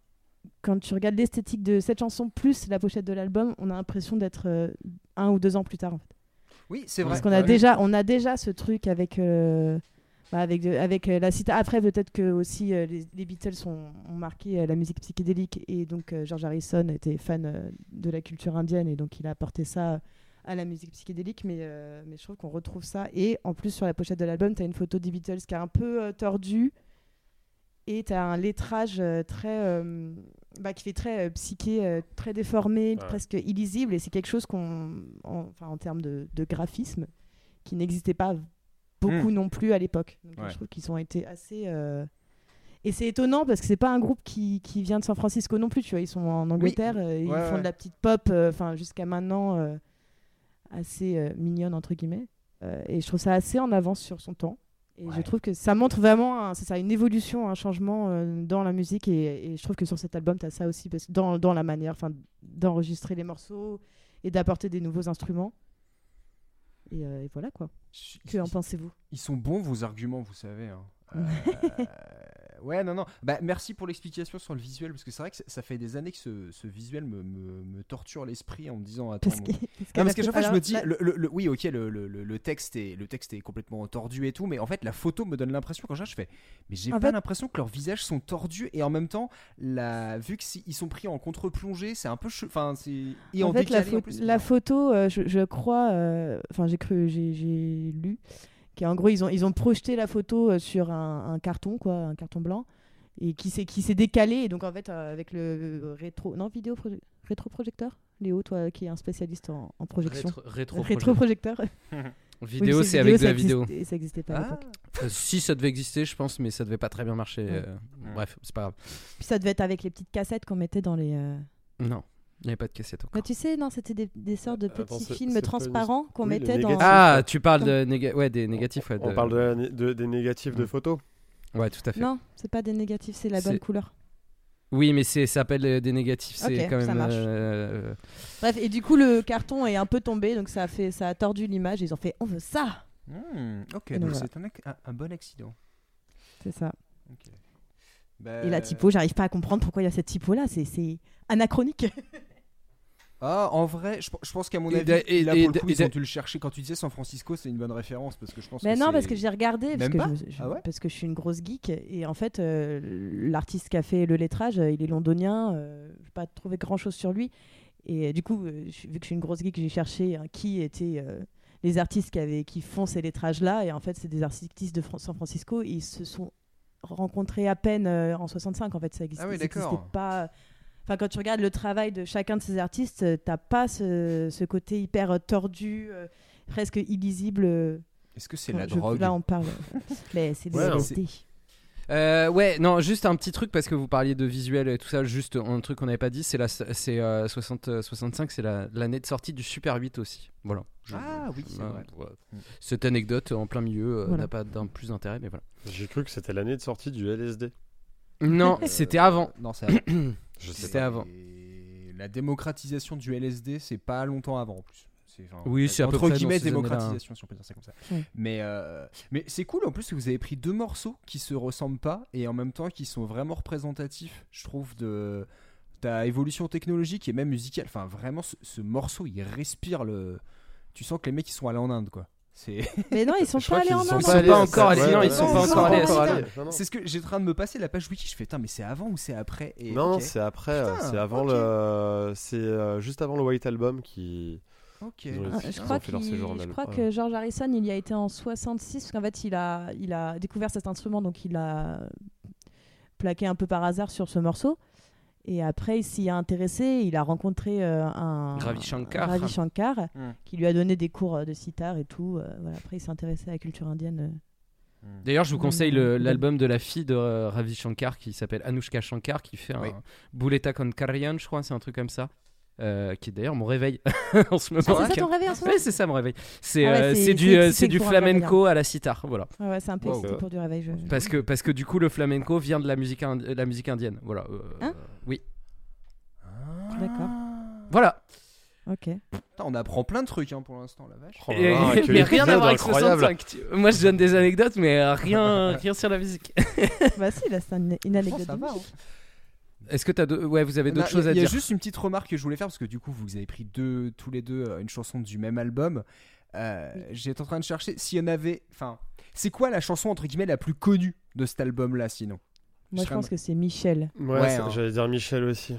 quand tu regardes l'esthétique de cette chanson plus la pochette de l'album, on a l'impression d'être euh, un ou deux ans plus tard. en fait. Oui, c'est vrai. Parce qu'on a Ouais. déjà, on a déjà ce truc avec, euh, bah, avec, de- avec euh, la cita. Après, peut-être que aussi euh, les, les Beatles ont, ont marqué euh, la musique psychédélique et donc euh, George Harrison était fan euh, de la culture indienne et donc il a apporté ça à la musique psychédélique. Mais, euh, mais je trouve qu'on retrouve ça. Et en plus, sur la pochette de l'album, tu as une photo des Beatles qui est un peu euh, tordue et tu as un lettrage euh, très. euh, bah, qui fait très euh, psyché, très déformé, Ouais. presque illisible. Et c'est quelque chose qu'on. En, enfin, en termes de, de graphisme, qui n'existait pas beaucoup Hmm. non plus à l'époque. Ouais. Je trouve qu'ils ont été assez. euh, Et c'est étonnant parce que c'est pas un groupe qui, qui vient de San Francisco non plus, tu vois. Ils sont en Angleterre, ils Ouais, font de la petite pop, euh, enfin jusqu'à maintenant euh, assez mignonne entre guillemets. Et je trouve ça assez en avance sur son temps. Et je trouve que ça montre vraiment un- ça, une évolution, un changement euh, dans la musique. Et, et je trouve que sur cet album, tu as ça aussi parce que dans, dans la manière d'enregistrer les morceaux et d'apporter des nouveaux instruments. Et, euh, et voilà quoi. Que en pensez-vous? Ils sont bons vos arguments, vous savez. hein. [laughs] Euh, ouais, non, non. Bah, merci pour l'explication sur le visuel, parce que c'est vrai que ça- fait des années que ce, ce visuel me, me, me torture l'esprit en me disant attends. Parce mon- que- parce Non, qu'à parce la qu'à chaque fin- fois je me dis, la- le, le- le- oui, ok, le, le- le- le texte est, le texte est complètement tordu et tout, mais en fait la photo me donne l'impression quand je je fais, mais j'ai En pas fait- l'impression que leurs visages sont tordus et en même temps, la, vu que si- ils sont pris en contre-plongée, c'est un peu, che- enfin c'est, et en, en fait, la, en plus, la photo, euh, je, je crois, euh, enfin j'ai cru, j'ai j'ai lu, qu'en gros ils ont, ils ont projeté la photo euh, sur un, un carton, quoi, un carton blanc, et qui s'est qui s'est décalé. Et donc en fait, euh, avec le rétro, non vidéo proje- rétroprojecteur, Léo, toi qui est un spécialiste en, en projection, Rétro- rétro- rétroprojecteur. [laughs] Vidéo, Oui, c'est avec de la vidéo. existait- Ça existait pas à Ah. l'époque. Euh, si ça devait exister, je pense, mais ça devait pas très bien marcher. Ouais. euh, Bref, c'est pas grave. Puis ça devait être avec les petites cassettes qu'on mettait dans les. euh, Non, il n'y avait pas de cassette encore. Bah, tu sais, non, c'était des, des sortes de petits Attends, c'est- films c'est pas transparents qu'on Oui, les mettait dans. négatifs. Ah, tu parles de néga- ouais, des négatifs. Ouais, On de- parle de la né- de- des négatifs de Mm. photos. Ouais, tout à fait. Non, c'est pas des négatifs, c'est la bonne couleur. Oui, mais c'est ça s'appelle euh, des négatifs. C'est Ok, quand même. ça marche. euh, Bref, et du coup, le carton est un peu tombé, donc ça a, fait, ça a tordu l'image. Ils ont fait, on veut ça Hmm, ok, Et donc donc voilà. c'est un, ac- un- un bon accident. C'est ça. Bah, Et la typo, j'arrive pas à comprendre pourquoi il y a cette typo-là. C'est- C'est anachronique. [laughs] Ah, en vrai, je, je pense qu'à mon Et avis, et- là et pour le coup, ils ont dû le chercher. Quand tu disais San Francisco, c'est une bonne référence parce que je pense Mais que non, parce que j'ai regardé, parce que, pas je, je- Ah ouais parce que je suis une grosse geek. Et en fait, euh, l'artiste qui a fait le lettrage, euh, il est londonien. Euh, je n'ai pas trouvé grand-chose sur lui. Et euh, du coup, euh, je- vu que je suis une grosse geek, j'ai cherché hein, qui étaient euh, les artistes qui, avaient, qui font ces lettrages-là. Et en fait, c'est des artistes de Fran- San Francisco. Ils se sont rencontrés à peine euh, en 65. En fait, ça existait, Ah oui, pas. Enfin, quand tu regardes le travail de chacun de ces artistes, euh, t'as pas ce, ce côté hyper euh, tordu, euh, presque illisible. Est-ce que c'est Enfin, la je- drogue Là, on parle. Mais c'est des Ouais, LSD. Euh, ouais, non, juste un petit truc parce que vous parliez de visuel et tout ça. Juste un truc qu'on n'avait pas dit, c'est la, c'est euh, 60, euh, 65, c'est la- l'année de sortie du Super 8 aussi. Voilà. Je- Ah oui, c'est euh, vrai. Mm. Cette anecdote en plein milieu euh, Voilà. n'a pas d'un plus d'intérêt, mais voilà. J'ai cru que c'était l'année de sortie du LSD. Non, Euh, c'était avant. Non, c'est avant. [clears throat] Je sais C'était pas. avant. Et la démocratisation du LSD, c'est pas longtemps avant en plus. C'est, enfin, Oui, c'est à peu entre près dans guillemets ces démocratisation, si on peut dire ça comme ça. Mais, euh, mais c'est cool en plus que vous avez pris deux morceaux qui se ressemblent pas et en même temps qui sont vraiment représentatifs, je trouve, de ta évolution technologique et même musicale. Enfin, vraiment, ce, ce morceau, il respire le. Tu sens que les mecs ils sont allés en Inde, quoi. Mais non, ils [laughs] sont pas allés en sont Inde. pas allés, allés, encore allés. Non, ils sont pas encore allés. c'est ce que j'ai en train de me passer la page wiki. Je fais, mais c'est avant ou c'est après et, Non, c'est après, euh, c'est avant le, c'est euh, juste avant le White Album qui. Ok. Ils ont- Ah, Ils Je crois, fait leur qu'il- séjour en je crois ouais. que George Harrison, il y a été en 66, parce qu'en fait, il a, il a découvert cet instrument, donc il l'a plaqué un peu par hasard sur ce morceau. Et après, il s'y a intéressé, il a rencontré euh, un Ravi Shankar. Ravi Shankar, Hmm. qui lui a donné des cours euh, de sitar et tout. euh, voilà. Après, il s'est intéressé à la culture indienne. euh. D'ailleurs, je vous Mm, conseille le- l'album de la fille de euh, Ravi Shankar qui s'appelle Anushka Shankar qui fait Oui. un Buleta con Karyan, je crois, c'est un truc comme ça. euh, qui est d'ailleurs mon réveil [laughs] en ce moment. Ah, c'est ça ton réveil en ce moment Ouais, c'est ça mon réveil. C'est Ah ouais, euh, c'est- c'est du, euh, flamenco à la sitar, voilà. Ouais, ouais, c'est un peu Wow. pour du réveil. je- Parce que, parce que du coup, le flamenco vient de la musique, la musique indienne. Voilà. euh, Hein? oui. D'accord. Voilà. Ok. Putain, on apprend plein de trucs hein, pour l'instant, la vache. Oh Et- quel mais rien à épisode voir avec incroyable. 65. tu- Moi, je donne des anecdotes, mais euh, rien, [laughs] rien sur la musique. [laughs] bah si, là, c'est un- une anecdote. ça de va, musique. hein. Est-ce que t'as de- ouais, vous avez d'autres choses à Il y a dire juste une petite remarque que je voulais faire parce que du coup, vous avez pris deux, tous les deux euh, une chanson du même album. Euh, J'étais en train de chercher s'il y en avait. Enfin, c'est quoi la chanson entre guillemets la plus connue de cet album-là, sinon? Moi, je pense un- que c'est Michel. Ouais, Ouais, ça- hein. j'allais dire Michel aussi.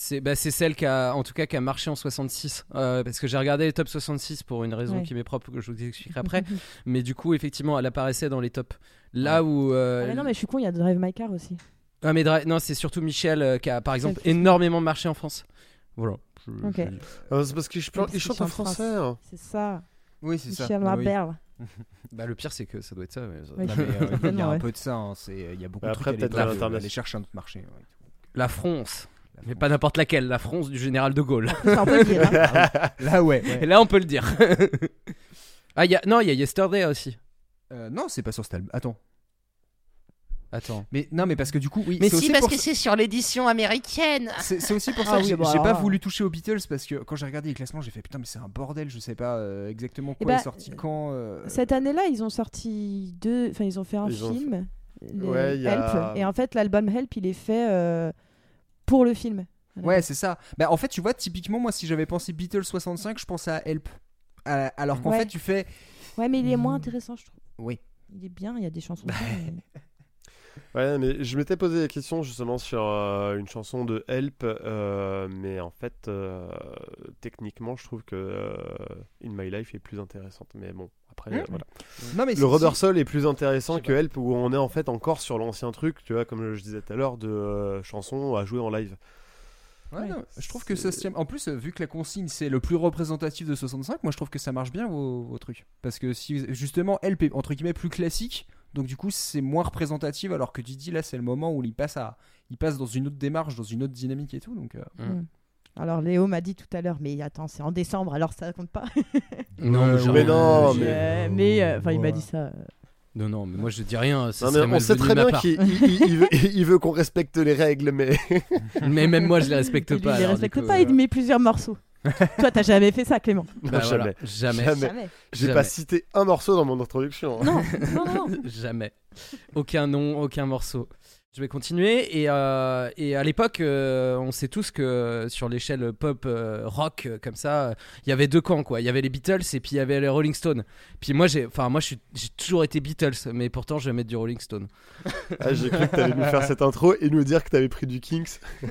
C'est bah, c'est celle qui a, en tout cas, qui a marché en 66. Euh, parce que j'ai regardé les top 66 pour une raison Ouais. qui m'est propre que je vous expliquerai [laughs] après. mais du coup, effectivement, elle apparaissait dans les tops. Là où. euh, Ah, mais non, mais je suis con, il y a Drive My Car aussi. Ah, mais Dra- non, c'est surtout Michel euh, qui a, par exemple, énormément marché en France. Voilà. Je- Ok. je- Ah, c'est parce qu'il chante en chante France. français. hein. C'est ça. Oui, c'est ça. Michel Ah. [laughs] Bah, le pire, c'est que ça doit être ça. ouais. Oui. Non, mais, euh, il y a un ouais. peu de ça. hein, c'est- Il y a beaucoup Mais de après, trucs à aller chercher un autre marché. La France. Mais pas n'importe laquelle, la France du général de Gaulle. [laughs] Ça, on peut le dire. hein. [laughs] Là, ouais. Et là, on peut le dire. [laughs] ah, il y a... non, il y a Yesterday aussi. Euh, non, c'est pas sur cet album. Attends. Attends. Mais non, mais parce que du coup, oui. Mais si, aussi parce pour que ça- c'est sur l'édition américaine. C'est c'est aussi pour Ah ça que oui, j'ai bah alors pas voulu toucher aux Beatles parce que quand j'ai regardé les classements, j'ai fait putain, mais c'est un bordel, je sais pas euh, exactement Eh quoi bah, est sorti quand. euh, Cette année-là, ils ont sorti deux. Enfin, ils ont fait un Ils film. le Ouais, il y a- Help. Et en fait, l'album Help, il est fait euh, pour le film. Ouais, c'est ça. Bah, en fait, tu vois, typiquement, moi, si j'avais pensé Beatles 65, je pensais à Help. À- Alors qu'en Ouais. fait, tu fais. Ouais, mais il est moins Hmm. intéressant, je trouve. Oui. Il est bien, il y a des chansons. bien, mais- [laughs] Ouais, mais je m'étais posé la question justement sur euh, une chanson de Help, euh, mais en fait, euh, techniquement, je trouve que euh, In My Life est plus intéressante. Mais bon, après, Mmh. euh, voilà. Non, mais Le Rubber est plus intéressant que Help, où on est en fait encore sur l'ancien truc, tu vois, comme je disais tout à l'heure, de euh, chansons à jouer en live. Ouais, Ouais. non, je trouve que ça se tient. En plus, euh, vu que la consigne c'est le plus représentatif de 65, moi je trouve que ça marche bien vos, vos trucs. Parce que si justement Help est entre guillemets plus classique, donc du coup c'est moins représentatif, alors que Didi là c'est le moment où il passe à, il passe dans une autre démarche, dans une autre dynamique et tout. Donc euh, Hmm. Alors, Léo m'a dit tout à l'heure, mais attends, c'est en décembre, alors ça compte pas. [laughs] Non, Ouais, mais, mais non, j'ai- mais- Euh, mais euh, enfin, il m'a Ouais. dit ça. euh. Non, non, mais moi je dis rien. ça Non, mais on sait très bien qu'il il- il- il veut, [laughs] il veut qu'on respecte les règles, mais [laughs] Mais même moi je les respecte pas. il les alors, respecte coup, pas, euh, il met plusieurs morceaux. Toi, t'as jamais fait ça, Clément. bah, voilà, jamais. Jamais. Jamais. Jamais. J'ai Jamais. pas cité un morceau dans mon introduction. hein. Non, non, non. Jamais. Aucun nom, aucun morceau. Je vais continuer. Et, euh, et à l'époque, euh, on sait tous que sur l'échelle pop euh, rock, comme ça, euh, il y avait deux camps. quoi. Il y avait les Beatles et puis il y avait les Rolling Stones. Puis moi, j'ai enfin, moi, je suis- j'ai toujours été Beatles, mais pourtant, je vais mettre du Rolling Stone. Ah, J'ai cru que t'allais nous faire cette intro et nous dire que t'avais pris du Kings. [laughs]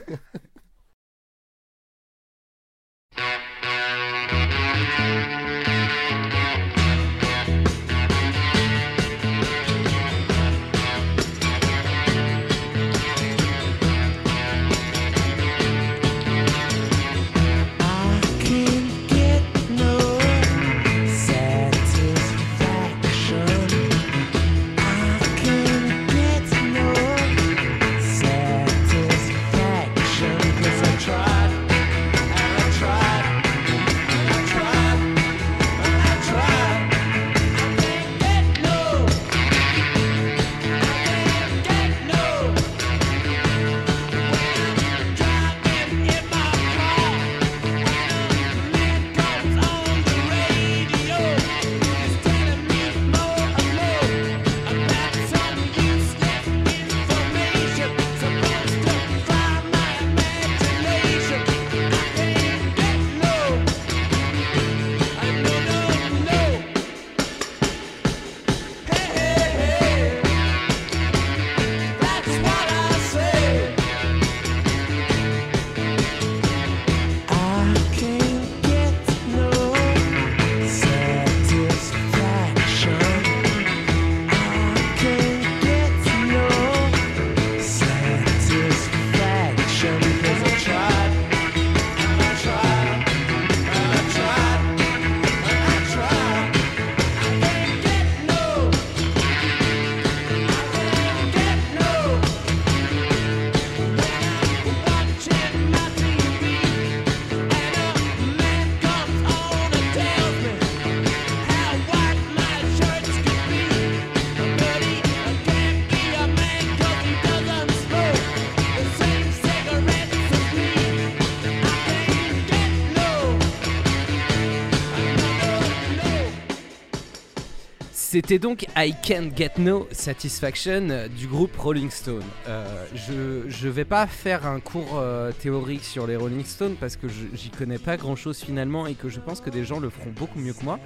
C'était donc I Can't Get No Satisfaction euh, du groupe Rolling Stone. Euh, je, je vais pas faire un cours euh, théorique sur les Rolling Stones parce que j'y connais pas grand chose finalement et que je pense que des gens le feront beaucoup mieux que moi.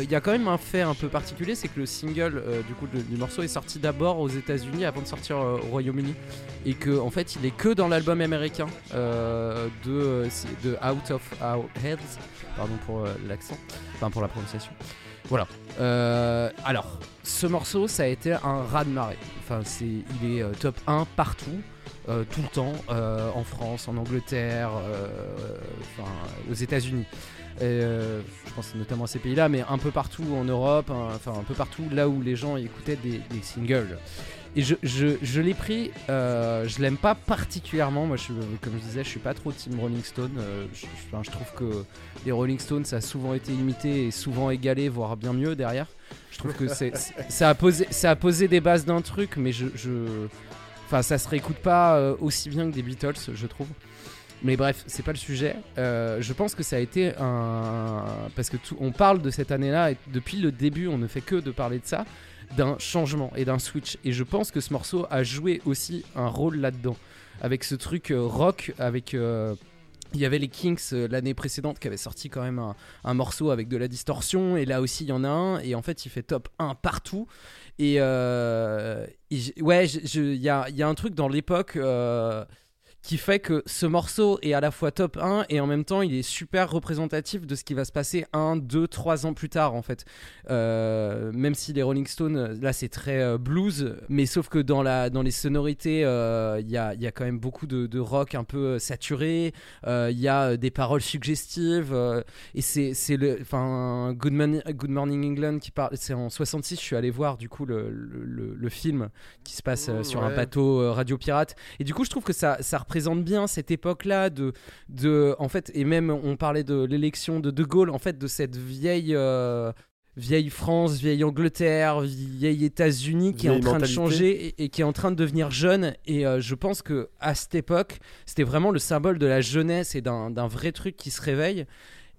Il y a quand même un fait un peu particulier, c'est que le single du coup du morceau est sorti d'abord aux États-Unis avant de sortir au Royaume-Uni et que en fait il est que dans l'album américain de, de Out of Our Heads, pardon pour l'accent, enfin pour la prononciation. Voilà. Euh, alors, ce morceau, ça a été un raz-de-marée. Enfin, c'est, il est euh, top 1 partout, euh, tout le temps, euh, en France, en Angleterre, enfin, aux États-Unis. Je pense notamment à ces pays-là, mais un peu partout en Europe, enfin un peu partout là où les gens écoutaient des singles. Et je, je, je l'ai pris, euh, je l'aime pas particulièrement. Moi, je, suis- comme je disais, je suis pas trop team Rolling Stone. Euh, je, trouve que les Rolling Stones, ça a souvent été imité et souvent égalé, voire bien mieux derrière. Je trouve que c'est, [laughs] ça, a posé, ça a posé des bases d'un truc, mais je, enfin, ça se réécoute pas euh, aussi bien que des Beatles, je trouve. Mais bref, c'est pas le sujet. Euh, je pense que ça a été un. Parce que tout... on parle de cette année-là, et depuis le début, on ne fait que de parler de ça, d'un changement et d'un switch. Et je pense que ce morceau a joué aussi un rôle là-dedans. Avec ce truc euh, rock, avec. euh, il y avait les Kings euh, l'année précédente qui avaient sorti quand même un, morceau avec de la distorsion et là aussi il y en a un et en fait il fait top 1 partout et, ouais il y a, un truc dans l'époque qui fait que ce morceau est à la fois top 1 et en même temps il est super représentatif de ce qui va se passer 1, 2, 3 ans plus tard en fait. Euh, même si les Rolling Stones, là c'est très euh, blues, mais sauf que dans, la, dans les sonorités, euh, il y, a, y a quand même beaucoup de, de rock un peu saturé, il y a des paroles suggestives, et c'est c'est le. Enfin, Good, Morning- Good Morning England qui parle. C'est en 66, je suis allé voir du coup le, le, le- le film qui se passe sur un bateau radio pirate. Et du coup, je trouve que ça, ça représente bien cette époque-là de, de, en fait, et même on parlait de l'élection de De Gaulle, en fait, de cette vieille, euh, vieille France, vieille Angleterre, vieille États-Unis qui est en train mentalité. de changer et, et qui est en train de devenir jeune. Et euh, je pense que à cette époque, c'était vraiment le symbole de la jeunesse et d'un vrai truc qui se réveille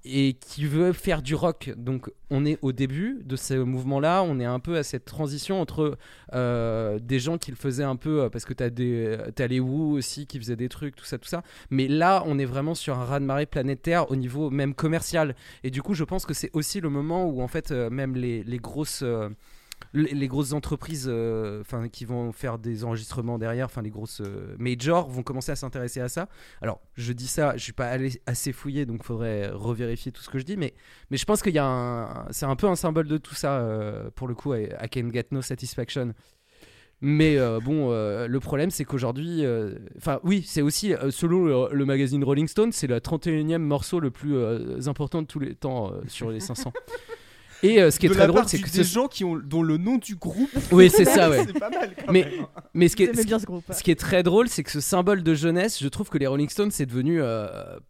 et qui veut faire du rock. Donc on est au début de ce mouvement-là, on est un peu à cette transition entre euh, des gens qui le faisaient un peu, euh, parce que t'as les Who aussi qui faisaient des trucs, tout ça, tout ça. Mais là, on est vraiment sur un raz-de-marée planétaire au niveau même commercial. Et du coup, je pense que c'est aussi le moment où en fait, euh, même les, les grosses... les, grosses entreprises euh, qui vont faire des enregistrements derrière, les grosses euh, majors vont commencer à s'intéresser à ça. Alors, je dis ça, je suis pas allé assez fouillé, donc faudrait revérifier tout ce que je dis, mais, mais je pense qu'il y a c'est un peu un symbole de tout ça euh, pour le coup. I I can get no satisfaction. Mais bon, le problème c'est qu'aujourd'hui, enfin oui, c'est aussi selon le, le magazine Rolling Stone, c'est le 31e morceau le plus important de tous les temps sur les 500. [laughs] Et euh, ce qui est De très la drôle, part c'est du- que des ce- gens qui ont dont le nom du groupe. oui, c'est ça, ouais. [laughs] c'est pas mal. Quand mais, même. mais ce qui, est, ce, bien ce groupe. ce qui est très drôle, c'est que ce symbole de jeunesse, je trouve que les Rolling Stones, c'est devenu euh,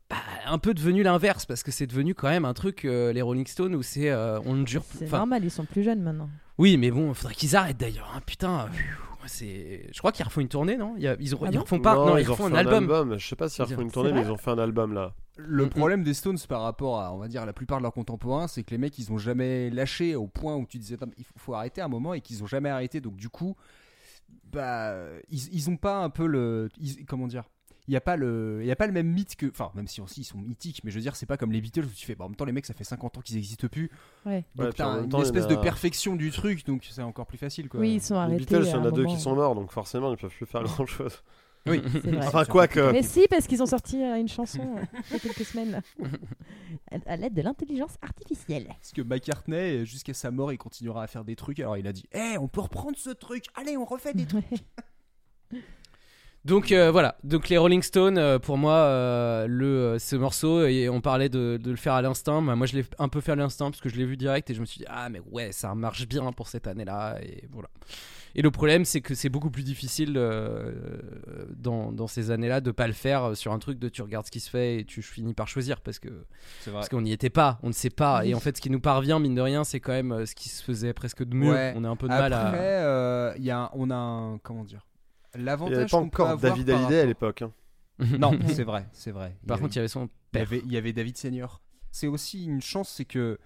bah, un peu devenu l'inverse, parce que c'est devenu quand même un truc, euh, les Rolling Stones, où c'est euh, on ne dure plus. C'est enfin, normal, ils sont plus jeunes maintenant. oui, mais bon, faudrait qu'ils arrêtent d'ailleurs. hein, putain, pfiou, moi, c'est. Je crois qu'ils refont une tournée, non? Il y a- ils, ont- Ah ils bon refont pas. Non, ils ont refont un album. Je sais pas s'ils refont une tournée, mais ils ont fait un album là. Le problème des Stones par rapport à, on va dire, la plupart de leurs contemporains, c'est que les mecs, ils ont jamais lâché au point où tu disais, il faut, faut arrêter un moment et qu'ils ont jamais arrêté. Donc du coup, bah, ils, ils ont pas un peu le, ils- comment dire, il y a pas le, il y a pas le même mythe que, enfin, même si aussi ils sont mythiques, mais je veux dire, c'est pas comme les Beatles où tu fais, bah, en même temps, les mecs, ça fait 50 ans qu'ils existent plus. Ouais. Donc Ouais, t'as une temps, espèce a- de perfection du truc, donc c'est encore plus facile, quoi. Oui, ils sont Les arrêtés. Beatles, il y en a deux moment. qui sont morts, donc forcément, ils peuvent plus faire grand chose. Oui. Vrai. Enfin, quoi que. Mais si, parce qu'ils ont sorti euh, une chanson euh, il y a quelques semaines [laughs] à l'aide de l'intelligence artificielle. Parce que McCartney, jusqu'à sa mort, il continuera à faire des trucs. Alors il a dit, eh, on peut reprendre ce truc. Allez, on refait des trucs. [laughs] Donc euh, voilà, donc les Rolling Stones, euh, pour moi, euh, le, ce morceau, et on parlait de, de le faire à l'instinct, bah, moi je l'ai un peu fait à l'instinct parce que je l'ai vu direct et je me suis dit, ah mais ouais, ça marche bien pour cette année-là, et voilà. Et le problème, c'est que c'est beaucoup plus difficile euh, dans, dans ces années-là de pas le faire sur un truc de tu regardes ce qui se fait et tu finis par choisir parce que C'est vrai. parce qu'on n'y était pas, on ne sait pas. Oui. Et en fait, ce qui nous parvient, mine de rien, c'est quand même euh, ce qui se faisait presque de mieux. Ouais. On a un peu de Après, mal à. euh, il y a un- on a un, comment dire, Il n'y l'avantage avait pas qu'on peut encore avoir David par Hallyday à l'époque. hein. [laughs] Non, c'est vrai, c'est vrai. Par contre, il y avait son il y père. avait, il y avait David Senior. C'est aussi une chance, c'est que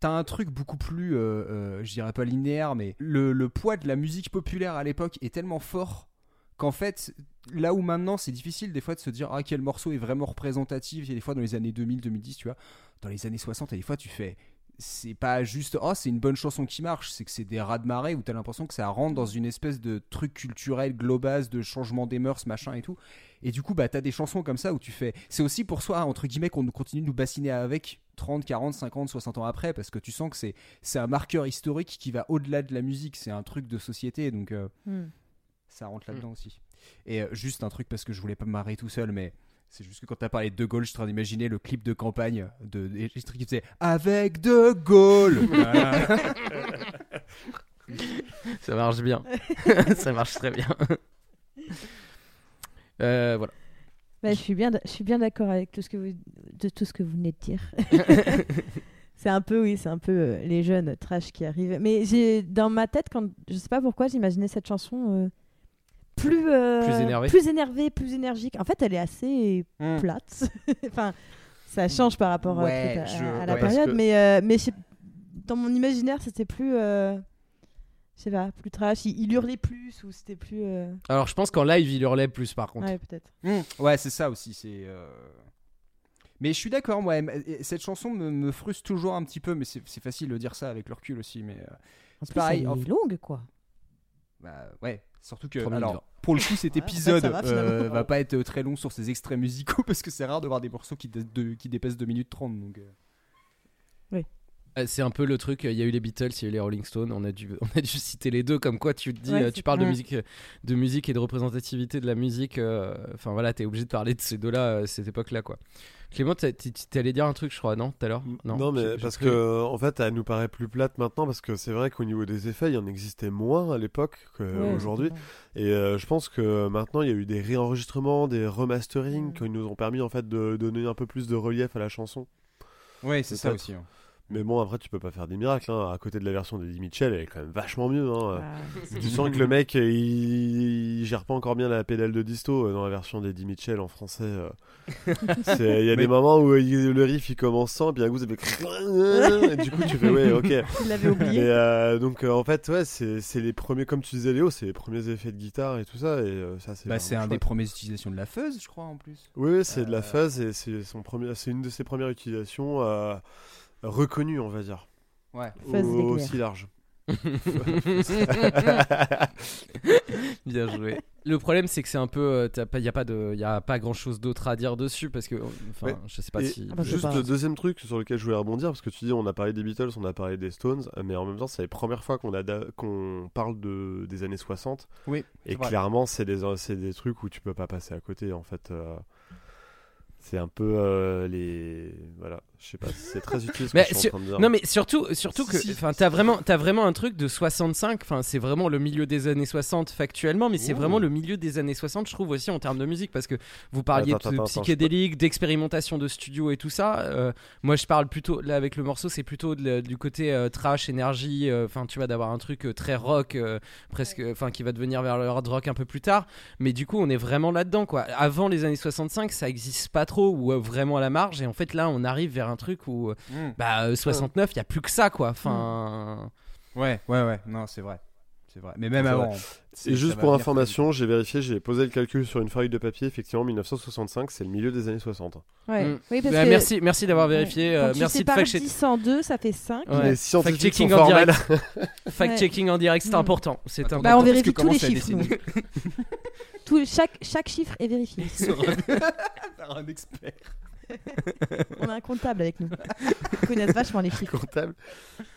t'as un truc beaucoup plus, euh, euh, je dirais pas linéaire, mais le, poids de la musique populaire à l'époque est tellement fort qu'en fait, là où maintenant c'est difficile des fois de se dire ah quel morceau est vraiment représentatif, il y a des fois dans les années 2000, 2010, tu vois, dans les années 60, et des fois tu fais c'est pas juste oh c'est une bonne chanson qui marche c'est que c'est des raz de marée où t'as l'impression que ça rentre dans une espèce de truc culturel global de changement des mœurs machin et tout. Et du coup bah t'as des chansons comme ça où tu fais c'est aussi pour soi entre guillemets qu'on continue de nous bassiner avec 30 40 50 60 ans après parce que tu sens que c'est c'est un marqueur historique qui va au-delà de la musique c'est un truc de société donc euh, Hmm. ça rentre là-dedans aussi. Et euh, juste un truc parce que je voulais pas me marrer tout seul mais c'est juste que quand t'as parlé de De Gaulle, je suis en train d'imaginer le clip de campagne de qui faisait Avec De Gaulle [laughs] Voilà. [laughs] Ça marche bien. [laughs] ça marche très bien. Euh, voilà. Bah, je suis bien, je suis bien d'accord avec tout ce que vous, de tout ce que vous venez de dire. c'est un peu, oui, c'est un peu euh, les jeunes trash qui arrivent. Mais j'ai dans ma tête, quand je sais pas pourquoi, j'imaginais cette chanson euh, plus euh, Plus énervée. plus énervée, plus énergique. En fait, elle est assez Hmm. plate. [laughs] enfin, ça change par rapport euh, Ouais, à, je- à la ouais. Période, que- mais euh, mais dans mon imaginaire, c'était plus, euh, je sais pas, plus trash. Il, il hurlait plus ou c'était plus. euh, Alors je pense qu'en live il hurlait plus par contre. Ouais, peut-être. Mm. Ouais, c'est ça aussi. C'est. euh, Mais je suis d'accord, moi. Cette chanson me, me frustre toujours un petit peu, mais c'est facile de dire ça avec le recul aussi. Mais euh, En C'est plus, pareil, elle en est fait. longue, quoi. bah, ouais, surtout que. Alors, pour le coup, cet Ouais, en fait, épisode va, euh, va pas être très long sur ses extraits musicaux [laughs] parce que c'est rare de voir des morceaux qui, de- qui dépassent 2 minutes 30. Donc, euh. Euh, C'est un peu le truc, il y a eu les Beatles, il y a eu les Rolling Stones, on a dû, [laughs] on a dû citer les deux, comme quoi tu te dis, Ouais, tu parles de musique, de musique et de représentativité de la musique, euh, enfin voilà, t'es obligé de parler de ces deux-là, à cette époque-là, quoi. Clément, t'es allé dire un truc, je crois, non, tout à l'heure Non, mais parce cru- que en fait, elle nous paraît plus plate maintenant parce que c'est vrai qu'au niveau des effets, il y en existait moins à l'époque qu'aujourd'hui. Et euh, je pense que maintenant, il y a eu des réenregistrements, des remasterings qui nous ont permis en fait de donner un peu plus de relief à la chanson. Ouais, c'est ça aussi. hein. Mais bon, après, tu peux pas faire des miracles. Hein. À côté de la version d'Eddie Mitchell, elle est quand même vachement mieux. Hein. Ah, Tu sens que le mec, il... il gère pas encore bien la pédale de disto euh, dans la version d'Eddie Mitchell en français. euh. [laughs] Il y a des moments où il- le riff il commence sans, puis un coup ça fait. [laughs] Et du coup, tu fais ouais, ok. Il l'avait oublié. Mais euh, donc euh, en fait, ouais, c'est c'est les premiers, comme tu disais Léo, c'est les premiers effets de guitare et tout ça. Et euh, ça, c'est Bah, un des premières utilisations de la fuzz, je crois, en plus. Oui, c'est de la Euh, fuzz et c'est son premier, c'est une de ses premières utilisations reconnues, on va dire. Ouais. Au- aussi large. [laughs] Bien joué. Le problème, c'est que c'est un peu, euh, t'as pas, y a pas de, y a pas grand chose d'autre à dire dessus parce que, enfin, Ouais. je sais pas Et si. Ah juste pas- le deuxième truc sur lequel je voulais rebondir, parce que tu dis on a parlé des Beatles, on a parlé des Stones, euh, mais en même temps c'est la première fois qu'on a da- qu'on parle de, des années 60. Oui. Et clairement c'est des, c'est des trucs où tu peux pas passer à côté en fait. euh, c'est un peu euh, les... Voilà, je sais pas, c'est très utile ce que Mais je suis sur- en train de dire. Non mais surtout, surtout que, Si, enfin, si. t'as vraiment, t'as vraiment un truc de 65. Enfin, c'est vraiment le milieu des années 60 factuellement, mais c'est Ouh. vraiment le milieu des années 60, je trouve aussi en termes de musique, parce que vous parliez Attends, de attends, attends, psychédélique, d'expérimentation de studio et tout ça. Euh, moi, je parle plutôt là avec le morceau, c'est plutôt de- du côté euh, trash, énergie. euh, Enfin, tu vas d'avoir un truc euh, très rock, euh, presque, enfin, qui va devenir vers le hard rock un peu plus tard. Mais du coup, on est vraiment là-dedans, quoi. Avant les années 65, ça existe pas trop ou euh, vraiment à la marge. Et en fait, là, on arrive vers un truc où, euh, Mm. bah, euh, 69, il y a plus que ça, quoi. Enfin, Ouais, ouais, ouais. Non, c'est vrai. C'est vrai. Mais même avant. Et juste pour information, j'ai vérifié, j'ai posé le calcul sur une feuille de papier. Effectivement, 1965, c'est le milieu des années 60. Ouais. Mm. Oui, parce bah, que merci, merci d'avoir vérifié. quand euh, tu merci de sépares fact-check- 10 en 2, ça fait 5. Ouais. Les scientifiques Fact-checking en direct. [laughs] Fact-checking en direct, c'est important. C'est important. Bah, on vérifie tous les chiffres, [laughs] Tout, chaque, chaque chiffre est vérifié. [laughs] Par un expert. [laughs] On a un comptable avec nous. Ils connaissent vachement les chiffres. comptable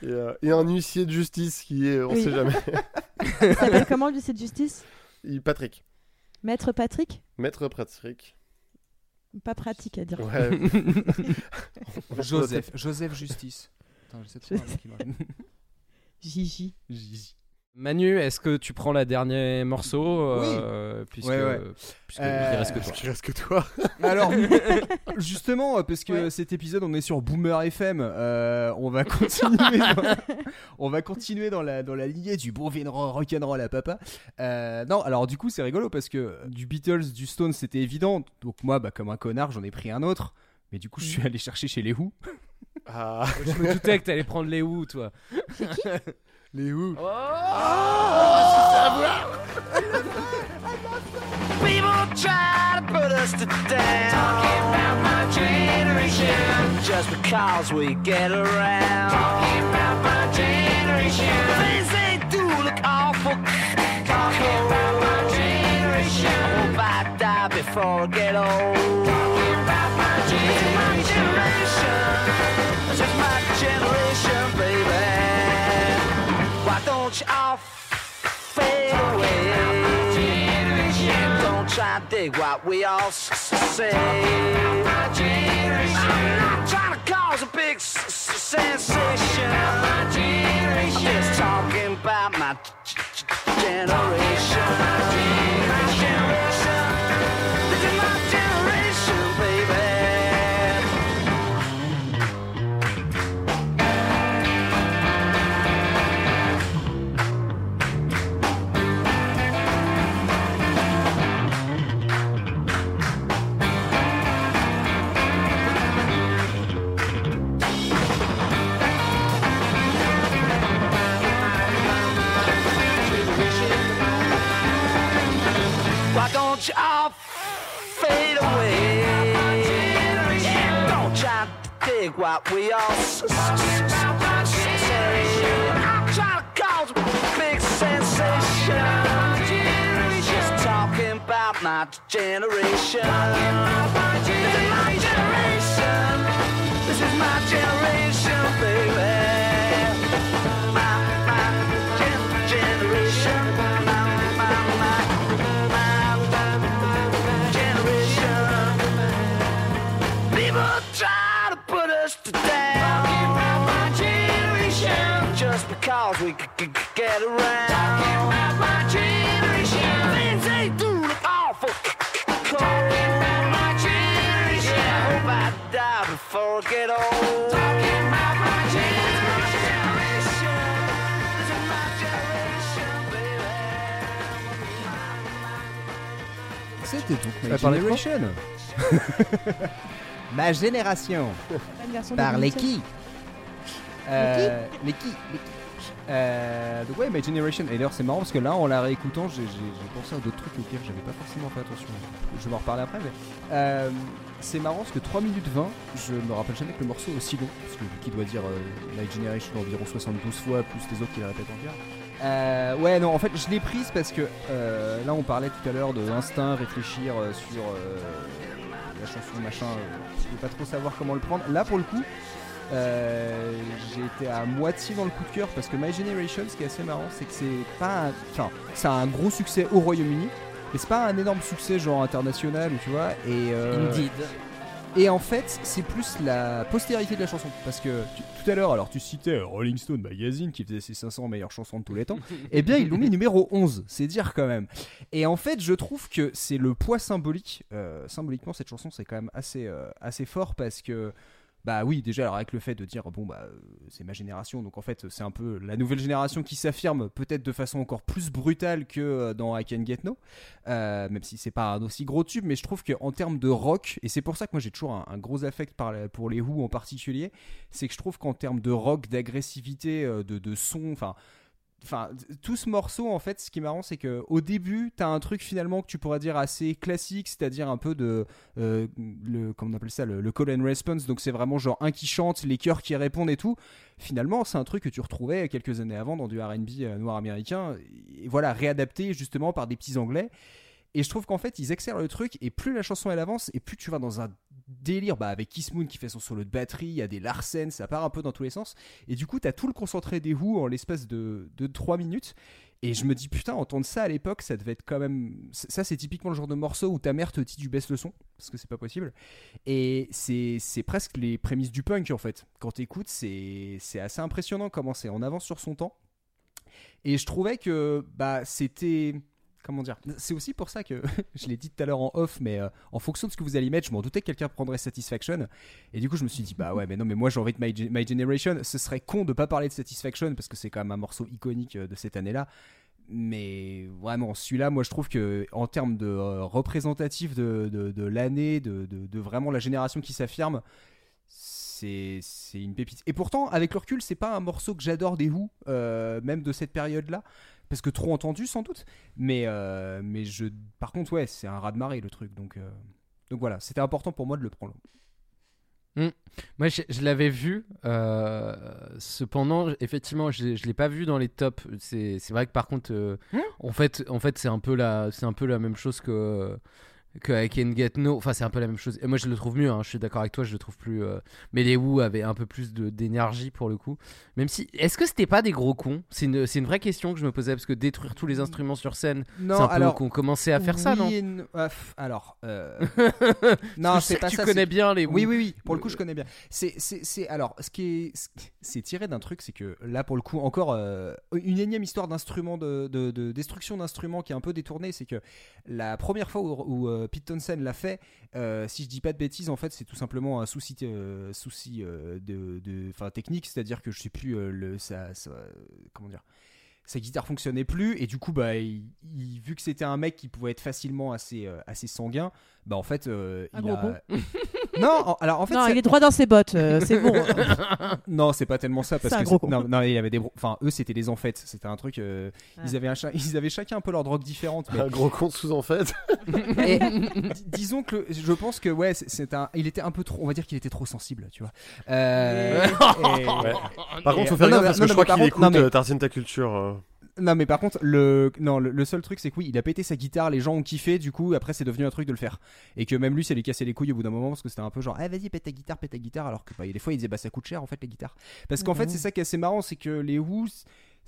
et, euh, et un huissier de justice qui est, on Oui. sait jamais, [laughs] Il s'appelle comment, c'est de justice? Il- Patrick. Maître Patrick? Maître Patrick. Pas pratique à dire. Ouais. [laughs] Joseph. Joseph Justice. Attends, un marche. Gigi. Gigi. Manu, est-ce que tu prends la dernier morceau euh, puisque, Ouais, ouais. puisque Euh, il reste que toi. reste que toi. Alors, [laughs] justement, parce que Ouais. cet épisode, on est sur Boomer FM, euh, on va continuer. [laughs] dans, on va continuer dans la dans la lignée du bon rock'n'roll à papa. Euh, non, alors du coup, c'est rigolo parce que du Beatles, du Stone, c'était évident. Donc moi, bah, comme un connard, j'en ai pris un autre. Mais du coup, je suis allé chercher chez les Who. Ah, Je me doutais que t'allais prendre les Who, toi. [laughs] les Who. Oh! People try to put us to down. Talking about my generation. Just because we get around. Talking about my generation. Things they do look awful. Talking about my generation. I hope I die before I get old. Fade away? Don't try to dig what we all say. I'm not trying to cause a big sensation. I'm just talking about my generation. My generation, don't you all fade away? Don't try to dig what we all say. I'm trying to cause a big sensation. Just talking about my generation. This is my generation. This is my generation, baby. Because we get around. Talking about my generation. Things they do look awful c- c- cold. my generation. I hope I die before I get old. Talking about my generation. This is my generation, baby. C'était donc Ça My parlait de quoi Generation. [laughs] Ma génération. Par les qui? Euh, Les qui? Les qui? Euh, ouais, My Generation. Et d'ailleurs c'est marrant parce que là en la réécoutant, j'ai pensé à d'autres trucs auxquels j'avais pas forcément fait attention. Je vais en reparler après, mais euh, c'est marrant parce que 3 minutes 20, je me rappelle jamais que le morceau est aussi long, parce que qui doit dire euh, My Generation environ 72 fois, plus les autres qui le répètent encore. Euh, ouais, non, en fait, je l'ai prise parce que là, on parlait tout à l'heure de instinct, réfléchir sur la chanson, machin. je vais pas trop savoir comment le prendre. Là, pour le coup, euh, j'ai été à moitié dans le coup de cœur parce que My Generation, ce qui est assez marrant, c'est que c'est pas. un- Enfin, ça a un gros succès au Royaume-Uni, mais c'est pas un énorme succès genre international, tu vois. Et, euh, Indeed. et en fait, c'est plus la postérité de la chanson. Parce que tu- tout à l'heure, alors tu citais euh, Rolling Stone Magazine qui faisait ses 500 meilleures chansons de tous les temps. [laughs] eh bien, ils l'ont mis numéro 11, c'est dire quand même. Et en fait, je trouve que c'est le poids symbolique. euh, symboliquement, cette chanson, c'est quand même assez, assez fort parce que. Bah oui, déjà, alors avec le fait de dire, bon, bah, euh, c'est ma génération, donc en fait, c'est un peu la nouvelle génération qui s'affirme peut-être de façon encore plus brutale que euh, dans I Can Get No, euh, même si c'est pas un aussi gros tube, mais je trouve qu'en termes de rock, et c'est pour ça que moi j'ai toujours un, un gros affect par pour les Who en particulier, c'est que je trouve qu'en termes de rock, d'agressivité, de, de son, enfin. Enfin, tout ce morceau, en fait, ce qui est marrant, c'est que au début, t'as un truc finalement que tu pourrais dire assez classique, c'est-à-dire un peu de euh, le, comment on appelle ça, le, le call and response. Donc c'est vraiment genre un qui chante, les chœurs qui répondent et tout. Finalement, c'est un truc que tu retrouvais quelques années avant dans du R&B euh, noir américain, et voilà, réadapté justement par des petits anglais. Et je trouve qu'en fait, ils accélèrent le truc, et plus la chanson elle avance, et plus tu vas dans un délire, bah, avec Kiss Moon qui fait son solo de batterie, il y a des Larsen, ça part un peu dans tous les sens. Et du coup, t'as tout le concentré des Who en l'espace de, de 3 minutes. Et je me dis, putain, entendre ça à l'époque, ça devait être quand même. Ça, c'est typiquement le genre de morceau où ta mère te dit, tu baisses le son, parce que c'est pas possible. Et c'est presque les prémices du punk, en fait. Quand t'écoutes, c'est assez impressionnant comment c'est en avance sur son temps. Et je trouvais que bah, c'était. Comment dire? C'est aussi pour ça que [laughs] je l'ai dit tout à l'heure en off, mais euh, en fonction de ce que vous allez mettre, je m'en doutais que quelqu'un prendrait Satisfaction. Et du coup, je me suis dit, bah ouais, mais non, mais moi j'ai envie de My, Ge- My Generation. Ce serait con de pas parler de Satisfaction parce que c'est quand même un morceau iconique euh, de cette année-là. Mais vraiment, celui-là, moi je trouve que en termes de euh, représentatif de, l'année, de, vraiment la génération qui s'affirme, c'est une pépite. Et pourtant, avec le recul, c'est pas un morceau que j'adore des Who, même de cette période-là, parce que trop entendu sans doute. Mais euh, mais je, par contre, ouais, c'est un raz de marée le truc. Donc euh, donc voilà, c'était important pour moi de le prendre. Moi, je, je l'avais vu. euh, cependant, effectivement, je, je l'ai pas vu dans les tops. C'est c'est vrai que par contre, euh, en fait, en fait, c'est un peu la, c'est un peu la même chose que que I Can Get No. Enfin, c'est un peu la même chose. Et moi, je le trouve mieux. hein, Je suis d'accord avec toi. Je le trouve plus. euh, Mais les Who avaient un peu plus d'énergie pour le coup. Même si, est-ce que c'était pas des gros cons? C'est une, c'est une vraie question que je me posais parce que détruire tous les instruments sur scène, c'est un peu alors, qu'on commençait à faire ça, oui non. Ah, alors, euh, [laughs] non, c'est pas tu ça, connais c'est- bien les Who. Oui, oui, oui. Pour le coup, je connais bien. C'est, c'est, c'est- alors, ce qui est, ce- c'est tiré d'un truc, c'est que là, pour le coup, encore euh, une énième histoire d'instrument de, de- de destruction d'instruments qui est un peu détournée, c'est que la première fois où, où, euh, Pete Townsend l'a fait, euh, si je dis pas de bêtises, en fait, c'est tout simplement un souci, euh, euh, de, technique, c'est-à-dire que je sais plus le, ça, comment dire sa guitare fonctionnait plus et du coup bah vu que c'était un mec qui pouvait être facilement assez sanguin bah en fait euh, Un il gros a con. [laughs] non en- alors en fait non, c'est- il est droit dans ses bottes, euh, c'est bon. [laughs] non c'est pas tellement ça parce C'est un que gros c'est- con. non, non il y avait des bro- enfin eux c'était des en fait c'était un truc euh, Ah. ils avaient un cha- ils avaient chacun un peu leur drogue différente mais Un gros con sous en fait. [laughs] et di- disons que le- je pense que ouais c'est- c'est un il était un peu trop on va dire qu'il était trop sensible tu vois Euh, et- Ouais. Par contre, faut faire non, gaffe parce non, que je non, crois mais par qu'il contre- écoute non, mais- euh, Tarzine ta culture. euh. Non mais par contre le non le, le seul truc c'est que oui il a pété sa guitare les gens ont kiffé du coup après c'est devenu un truc de le faire. Et que même lui ça lui cassait les couilles au bout d'un moment parce que c'était un peu genre ah vas-y pète ta guitare pète ta guitare alors que bah, des fois il disait bah ça coûte cher en fait les guitares. Parce qu'en fait c'est ça qui est assez marrant c'est que les Who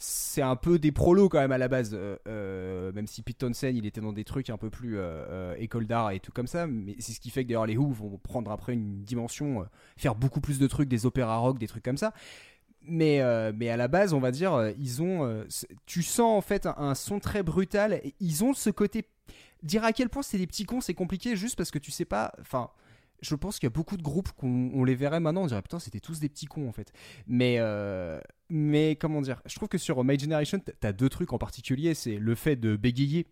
c'est un peu des prolos quand même à la base. Euh, euh, même si Pete Townsend il était dans des trucs un peu plus euh, école d'art et tout comme ça mais c'est ce qui fait que d'ailleurs les Who vont prendre après une dimension faire beaucoup plus de trucs des opéras rock des trucs comme ça mais, euh, mais à la base, on va dire, euh, ils ont. euh, tu sens en fait un, son très brutal. Ils ont ce côté. Dire à quel point c'est des petits cons, c'est compliqué juste parce que tu sais pas. Enfin, je pense qu'il y a beaucoup de groupes qu'on on les verrait maintenant, on dirait putain, c'était tous des petits cons en fait. Mais, mais comment dire Je trouve que sur My Generation, t'as deux trucs en particulier. C'est le fait de bégayer.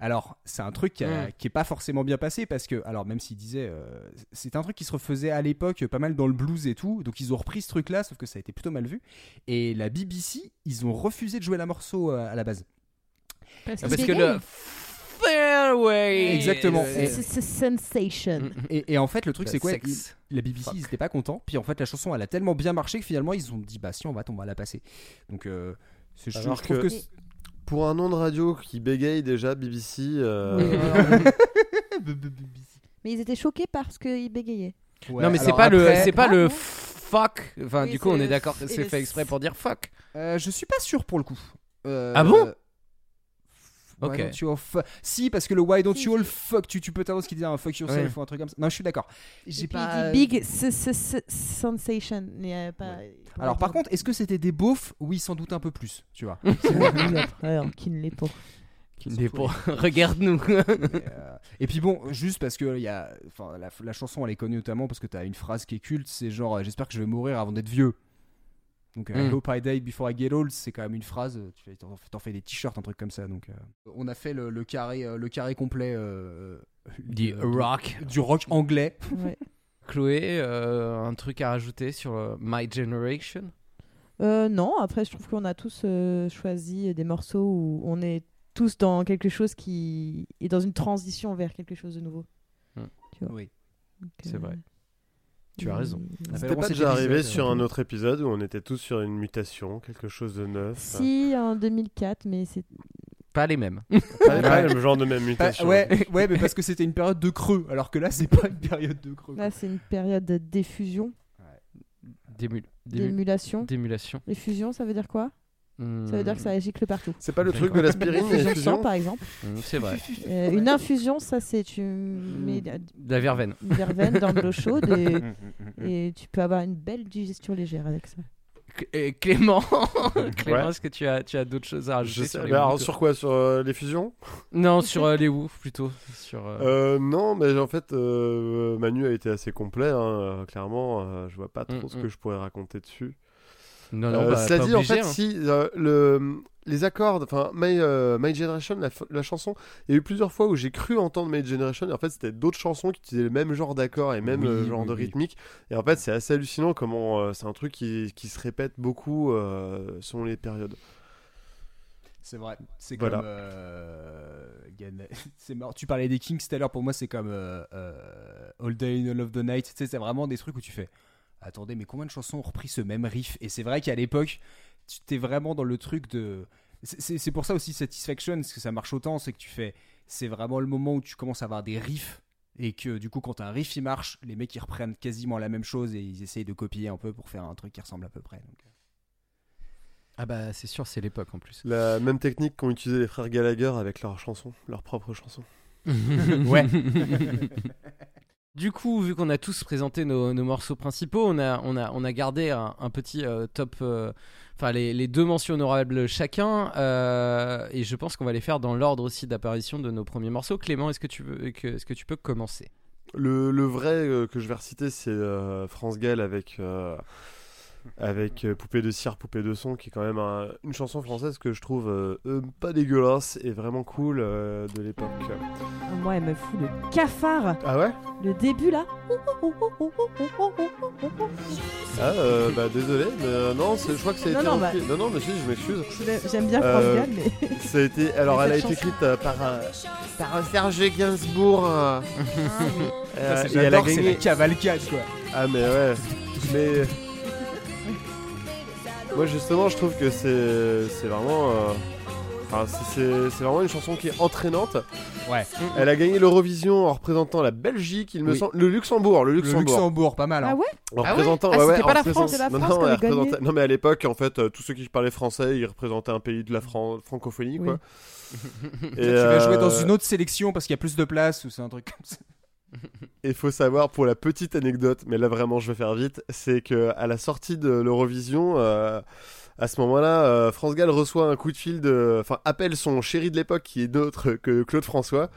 Alors, c'est un truc qui, a- Mm. qui est pas forcément bien passé parce que, alors, même s'il disait, euh, c'est un truc qui se refaisait à l'époque pas mal dans le blues et tout. Donc, ils ont repris ce truc-là, sauf que ça a été plutôt mal vu. Et la BBC, ils ont refusé de jouer la morceau euh, à la base. Parce parce que le fairway. Exactement. Et- C'est sensation. Mm, Et, et en fait, le truc, c'est quoi? La BBC, ils étaient pas contents. Puis en fait, la chanson, elle a tellement bien marché que finalement, ils ont dit, bah si, on va, on va la passer. Donc, euh, c'est- je, Alors je trouve que- que. Pour un nom de radio qui bégaye déjà, BBC. euh. [laughs] Mais ils étaient choqués parce qu'ils bégayaient. Ouais, non mais c'est alors pas le après- c'est pas Ah, le fuck. Enfin Oui, du coup c'est on le est d'accord que f- et c'est le fait exprès pour dire fuck. Euh, je suis pas sûr pour le coup. Euh, Ah bon? Why Ok. don't you all fu- Si, parce que le why don't you all fuck, tu, tu peux t'attendre ce qu'il disait un fuck yourself Ouais. ou un truc comme ça. Non, je suis d'accord. J'ai pas. il dit big s- s- s- sensation. pas- Alors par contre, est-ce que c'était des beaufs? Oui, sans doute un peu plus, tu vois. [laughs] Alors, qui ne l'est pas. Qui n'est pas. [laughs] Regarde-nous. Et, euh, et puis bon, juste parce que il y a, enfin, la, la chanson elle est connue notamment parce que t'as une phrase qui est culte, c'est genre euh, j'espère que je vais mourir avant d'être vieux. Donc euh, I Mm. hope I die before I get old, c'est quand même une phrase. euh, Tu t'en, t'en fais des t-shirts, un truc comme ça. Donc euh, on a fait le, le carré, euh, le carré complet euh, Du rock. du rock anglais. Ouais. [laughs] Chloé, euh, un truc à rajouter sur My Generation? Euh, non, après, je trouve qu'on a tous euh, choisi des morceaux où on est tous dans quelque chose qui est dans une transition vers quelque chose de nouveau. Hmm. Tu vois. Oui. Donc, C'est euh, vrai. Tu as raison. Appelle-moi C'était pas déjà arrivé sur euh, un autre épisode où on était tous sur une mutation, quelque chose de neuf. Si, en 2004, mais c'est. Pas les mêmes. [laughs] Pas, pas le genre de même mutation. ouais, [laughs] ouais, mais parce que c'était une période de creux, alors que là c'est pas une période de creux. Là, c'est une période de diffusion, D'émul- d'ému- d'émulation. D'émulation. Les fusions, ça veut dire quoi? Ça veut dire que ça gicle partout. C'est pas le truc de l'aspirine, Fusion les de sang, fusions par exemple. Mm, C'est vrai. Euh, une infusion, ça, c'est tu mets de De la verveine. une verveine dans de l'eau chaude et, [laughs] et tu peux avoir une belle digestion légère avec ça. Euh, Clément, [laughs] Clément, Ouais. est-ce que tu as, tu as d'autres choses à rajouter Je sais, sur les alors, sur quoi? Sur euh, les fusions? Non, sur euh, les Who plutôt. Sur, euh, Euh, non, mais en fait, euh, Manu a été assez complet, hein, clairement. euh, je vois pas trop Mm, ce que je pourrais raconter dessus. Non, non, Euh, bah, cela pas dit, en fait, hein. si euh, le, les accords, enfin, My, euh, My Generation, la, chanson, il y a eu plusieurs fois où j'ai cru entendre My Generation, et en fait, c'était d'autres chansons qui utilisaient le même genre d'accords et même Oui, euh, genre oui, de oui. rythmique. Et en fait, c'est assez hallucinant comment euh, c'est un truc qui, qui se répète beaucoup euh, selon les périodes. C'est vrai. C'est Voilà. comme. euh, [laughs] c'est marrant. Tu parlais des Kings tout à l'heure. Pour moi, c'est comme All Day in All of the Night. Tu sais, c'est vraiment des trucs où tu fais. Attendez, mais combien de chansons ont repris ce même riff? Et c'est vrai qu'à l'époque, tu t'es vraiment dans le truc de. c'est- pour ça aussi Satisfaction, parce que ça marche autant, c'est que tu fais. C'est vraiment le moment où tu commences à avoir des riffs. Et que du coup, quand un riff il marche, les mecs ils reprennent quasiment la même chose et ils essayent de copier un peu pour faire un truc qui ressemble à peu près. Donc, Ah bah c'est sûr, c'est l'époque en plus. La même technique qu'ont utilisé les frères Gallagher avec leurs chansons, leurs propres chansons. [laughs] ouais. [laughs] Du coup, vu qu'on a tous présenté nos, morceaux principaux, on a, gardé un, petit euh, top, euh, enfin les, deux mentions honorables chacun, euh, et je pense qu'on va les faire dans l'ordre aussi d'apparition de nos premiers morceaux. Clément, est-ce que tu peux commencer? Le, vrai que je vais reciter, c'est France Gall avec, avec euh, Poupée de cire, Poupée de son, qui est quand même un- une chanson française que je trouve euh, euh, pas dégueulasse et vraiment cool euh, de l'époque. Moi, elle me fout le cafard. Ah ouais? Le début là. Ah, euh, bah désolé, mais euh, non, c'est- je crois que ça a Non, été non, repris. Non, non, mais si, je m'excuse. J'aime bien France Euh, Gall, mais. [laughs] Ça a été. Alors, Mais elle a été chanson- écrite euh, par, euh, par Serge Gainsbourg. euh, euh, Ça, et c'est- elle a c'est gagné. la cavalcade quoi. Ah, mais ouais. Mais. Moi, justement, je trouve que c'est c'est vraiment. euh, Enfin, c'est- vraiment une chanson qui est entraînante. Ouais. Elle a gagné l'Eurovision en représentant la Belgique, il me Oui. semble. Le Luxembourg, le Le Luxembourg. Pas mal. hein. Ah ouais? En Ah ouais? représentant, Ah, ouais, en pas la représentant- France, c'est la non, France non, mais à l'époque, en fait, euh, tous ceux qui parlaient français, ils représentaient un pays de la Fran- francophonie, Oui. quoi. Tu vas jouer dans une autre sélection parce qu'il y a plus de place ou c'est un truc comme ça. [laughs] Il faut savoir pour la petite anecdote, mais là vraiment je vais faire vite, c'est que à la sortie de l'Eurovision, euh, à ce moment-là, euh, France Gall reçoit un coup de fil de, enfin appelle son chéri de l'époque qui est d'autre que Claude François.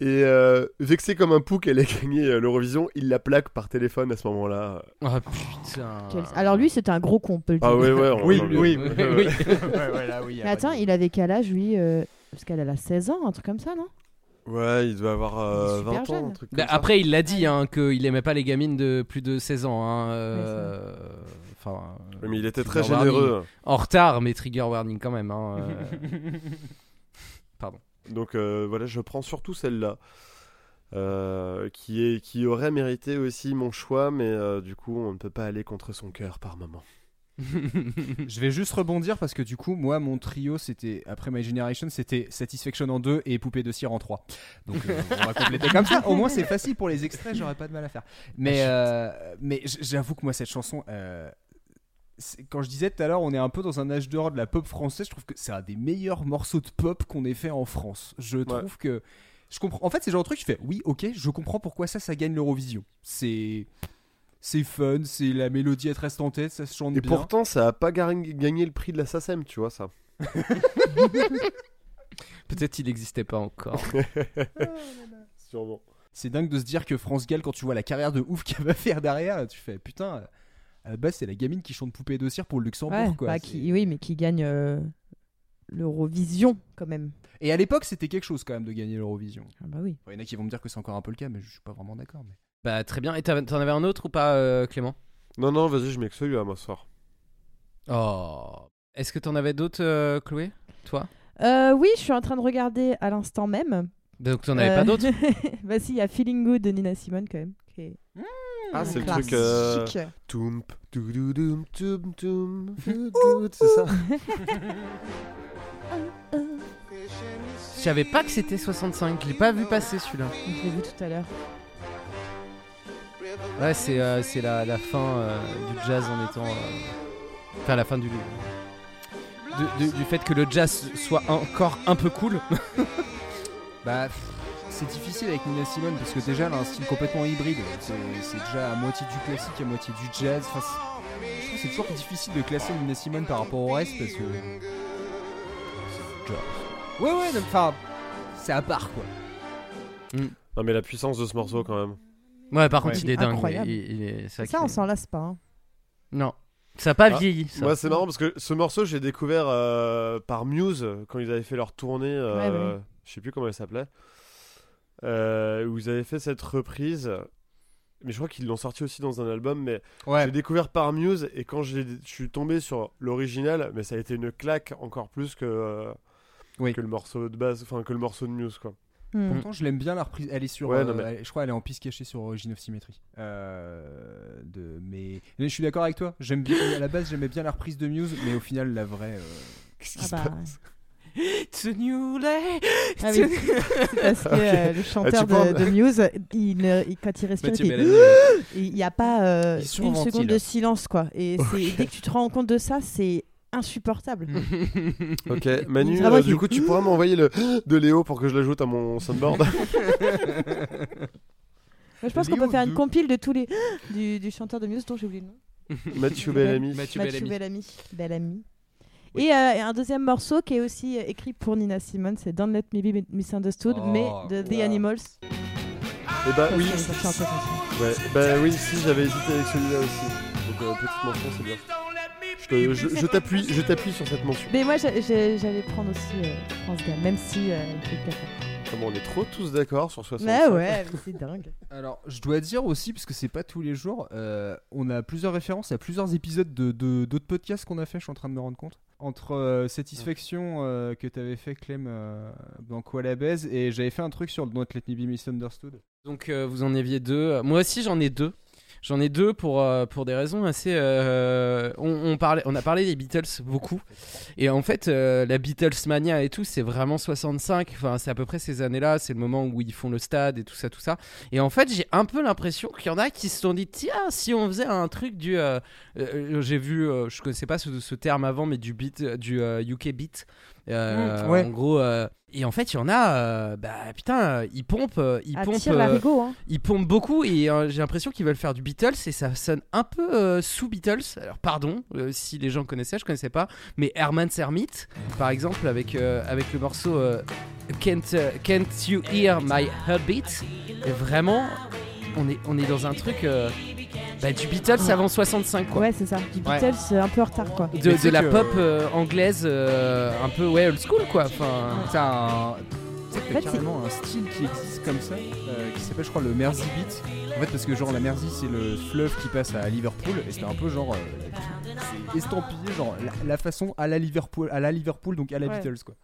Et euh, vexé comme un pou qu'elle ait [laughs] gagné euh, l'Eurovision, il la plaque par téléphone à ce moment-là. Ah putain. Quel- Alors lui, c'était un gros con, on peut le dire. Ah ouais ouais. on- Oui, oui, oui, ouais, oui. ouais. ouais, ouais, là, oui, y a Mais pas attends, de- il avait quel âge lui euh, Parce qu'elle a 16 ans, un truc comme ça, non? Ouais, il doit avoir euh, Super 20 ans, jeune. un truc comme Bah, ça. après, il l'a dit hein, qu'il aimait pas les gamines de plus de 16 ans. hein, euh, Enfin, Oui, mais il était très warning. généreux. en retard, mais trigger warning quand même. hein, euh. [laughs] Pardon. Donc euh, voilà, je prends surtout celle-là. euh, qui, est, qui aurait mérité aussi mon choix, mais euh, du coup, on ne peut pas aller contre son cœur par moment. Je vais juste rebondir parce que du coup, moi, mon trio, c'était après My Generation, c'était Satisfaction en 2 et Poupée de cire en 3. Donc euh, on va compléter comme ça. Au moins, c'est facile pour les extraits, j'aurais pas de mal à faire. Mais, euh, mais j'avoue que moi, cette chanson. euh, quand je disais tout à l'heure, on est un peu dans un âge d'or de la pop française. Je trouve que c'est un des meilleurs morceaux de pop qu'on ait fait en France. Je trouve que je comprends. En fait, c'est le genre de truc. Je fais oui, ok, je comprends pourquoi ça, ça gagne l'Eurovision. C'est c'est fun, c'est la mélodie, elle te reste en tête, ça se chante Et bien. pourtant, ça a pas gagné le prix de la SACEM, tu vois ça. [laughs] Peut-être il n'existait pas encore. [laughs] Sûrement. C'est dingue de se dire que France Gall, quand tu vois la carrière de ouf qu'elle va faire derrière, tu fais putain, à la base, c'est la gamine qui chante Poupée de cire pour le Luxembourg. Ouais, quoi. bah, qui, oui, mais qui gagne euh, l'Eurovision quand même. Et à l'époque, c'était quelque chose quand même de gagner l'Eurovision. Ah bah oui. Il y en a qui vont me dire que c'est encore un peu le cas, mais je suis pas vraiment d'accord. Mais... Bah très bien. Et t'en avais un autre ou pas, euh, Clément? Non, non, vas-y, je mets que celui-là, moi, ce soir. Oh. Est-ce que t'en avais d'autres, euh, Chloé? Toi? Euh, oui, je suis en train de regarder à l'instant même. Donc t'en avais Euh, pas d'autres? [laughs] Bah si, il y a Feeling Good de Nina Simone quand même. qui est Ah, c'est le truc. Euh... Toum, toum, feel good, c'est ça? Je savais pas que c'était 65. Je l'ai pas vu passer celui-là. Je l'ai vu tout à l'heure. Ouais, c'est euh, c'est la, la fin euh, du jazz en étant. euh, Enfin, la fin du. de- du fait que le jazz soit encore un peu cool. [laughs] Bah, c'est difficile avec Nina Simone parce que déjà, elle a un style complètement hybride. C'est déjà à moitié du classique, à moitié du jazz. Enfin, je trouve c'est toujours difficile de classer Nina Simone par rapport au reste parce que. Ouais, ouais, enfin, c'est à part quoi. Non, mais la puissance de ce morceau, quand même. Ouais, par contre, Ouais. il est dingue. Incroyable. Il, il est, c'est vrai Ça, on s'en lasse pas. hein. Non. Ça a pas Ah, vieilli. Ça. Moi, c'est marrant parce que ce morceau, j'ai découvert euh, par Muse quand ils avaient fait leur tournée. euh, Ouais, ouais. Je sais plus comment elle s'appelait. euh, où ils avaient fait cette reprise. Mais je crois qu'ils l'ont sorti aussi dans un album. Mais Ouais. j'ai découvert par Muse et quand j'ai- je suis tombé sur l'original, mais ça a été une claque encore plus que, euh, Oui. que le morceau de base, enfin que le morceau de Muse quoi. Hmm. Pourtant, je l'aime bien la reprise. Elle est sur. Ouais, euh, non, mais- elle- je crois elle est en piste cachée sur Origin of Symmetry. Euh, de, mais, mais je suis d'accord avec toi. J'aime bien. À la base, j'aimais bien la reprise de Muse, mais au final, la vraie. euh, Qu'est-ce Ah qui se bah, passe It's a new day. Ah oui. C'est parce que euh, le [laughs] chanteur Ah, tu de, Muse, il ne- il- quand il respire, Mathieu il, n'y [gasps] a pas euh, une seconde de silence quoi. Et dès que tu te rends compte de ça, c'est insupportable. [laughs] Ok, [laughs] Manu, euh, du coup, tu [laughs] pourras m'envoyer le [gasps] de Léo pour que je l'ajoute à mon soundboard. Moi, je pense qu'on peut faire une compile de tous les [gasps] du, du chanteur de Muse dont j'ai oublié le nom. Mathieu Bellamy. Mathieu Bellamy. Bellamy. Et euh, un deuxième morceau qui est aussi euh, écrit pour Nina Simone, c'est Don't Let Me Be Misunderstood, Oh, mais de The wow. Animals. Et bah Ça, oui, 65. ouais, bah oui, si j'avais hésité avec celui-là aussi. Donc euh, petite mention, c'est bien. Je te- je je t'appuie, je t'appuie sur cette mention. Mais moi, j'a- j'a- j'allais prendre aussi euh, France Gall, même si euh, elle fait le café. Comment on est trop tous d'accord sur 65 Mais ouais, mais c'est dingue. [laughs] Alors, je dois dire aussi, parce que c'est pas tous les jours, euh, on a plusieurs références à plusieurs épisodes de de- d'autres podcasts qu'on a fait, je suis en train de me rendre compte. Entre euh, Satisfaction euh, que t'avais fait, Clem, euh, dans Quoi la baise, et j'avais fait un truc sur le Don't Let Me Be Misunderstood. Donc euh, vous en aviez deux. Moi aussi j'en ai deux. J'en ai deux pour, euh, pour des raisons assez. euh, on, on, parlait, on a parlé des Beatles beaucoup. Et en fait, euh, la Beatles mania et tout, c'est vraiment 65. Enfin, c'est à peu près ces années-là. C'est le moment où ils font le stade et tout ça, tout ça. Et en fait, j'ai un peu l'impression qu'il y en a qui se sont dit tiens, si on faisait un truc du. euh, j'ai vu, je connaissais pas ce, ce terme avant, mais du beat, du UK beat. Mm, ouais. En gros. Et en fait, il y en a. euh, bah putain, euh, ils pompent. euh, Ils pompent. euh, l'arigot, hein. ils pompent beaucoup et euh, j'ai l'impression qu'ils veulent faire du Beatles et ça sonne un peu sous Beatles. Alors pardon si les gens connaissaient, je connaissais pas, mais Herman's Hermit par exemple avec avec le morceau Can't Can't You Hear My Heartbeat. Et vraiment, on est on est dans un truc bah, du Beatles avant 65 quoi. Ouais, c'est ça. Du Beatles euh, un peu en retard, quoi. De, la que- pop euh, anglaise euh, un peu ouais old school quoi. Enfin. T'as un. En fait, carrément un style qui existe comme ça, euh, qui s'appelle, je crois, le Mersey Beat. En fait, parce que, genre, la Mersey, c'est le fleuve qui passe à Liverpool, et c'était un peu genre. euh, c'est estampillé, genre, la, la façon à la Liverpool, à la Liverpool donc à la Ouais. Beatles, quoi.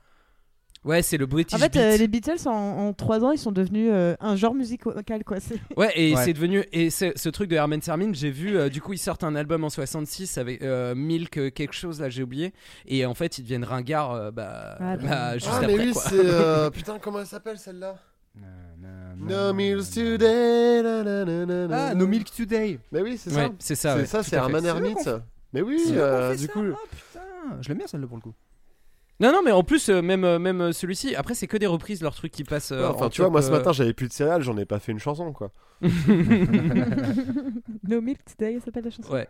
Ouais, c'est le British En fait, beat. euh, les Beatles, en, en 3 ans, ils sont devenus euh, un genre musical, quoi. C'est- [laughs] Ouais, et Ouais. c'est devenu. Et ce, truc de Herman Sermin, j'ai vu, euh, du coup, ils sortent un album en 66 avec euh, Milk quelque chose, là, j'ai oublié. Et en fait, ils deviennent ringards euh, bah, Ah, bah, bah. juste Ah, après. mais oui, c'est. euh, [laughs] Putain, comment elle s'appelle celle-là? No Meals Today. na, na, na, na, na. Ah, No Milk Today Mais oui, c'est Ouais, ça. c'est ça. C'est ouais. ça, c'est fait. Herman Hermit. Mais oui, euh, du ça coup. Ah, putain, je l'aime bien celle-là pour le coup. Non, non, mais en plus, euh, même, euh, même euh, celui-ci, après, c'est que des reprises, leurs trucs qui passent. euh, Ouais, enfin, en tu vois, top, moi ce euh, matin j'avais plus de céréales, j'en ai pas fait une chanson quoi. [laughs] no Milk Today, ça s'appelle la chanson. Ouais.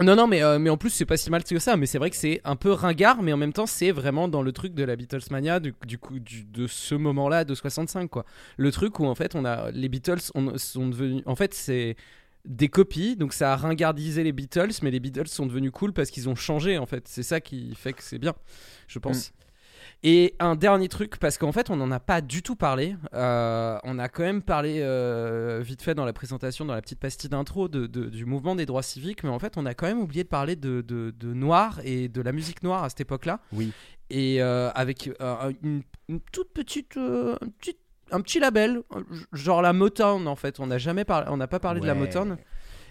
Non, non, mais, euh, mais en plus, c'est pas si mal que ça. Mais c'est vrai que c'est un peu ringard, mais en même temps, c'est vraiment dans le truc de la Beatles Mania, du, du coup, du- de ce moment-là, de 65, quoi. Le truc où, en fait, on a les Beatles on- sont devenus. En fait, c'est des copies, donc ça a ringardisé les Beatles, mais les Beatles sont devenus cool parce qu'ils ont changé, en fait. C'est ça qui fait que c'est bien, je pense. Et un dernier truc, parce qu'en fait, on n'en a pas du tout parlé. Euh, on a quand même parlé euh, vite fait dans la présentation, dans la petite pastille d'intro de, de- du mouvement des droits civiques, mais en fait, on a quand même oublié de parler de, de, de noir et de la musique noire à cette époque-là. Oui. Et euh, avec une, une toute petite, euh, un petit, label, genre la Motown en fait. On n'a jamais parlé, on n'a pas parlé de la. Motown.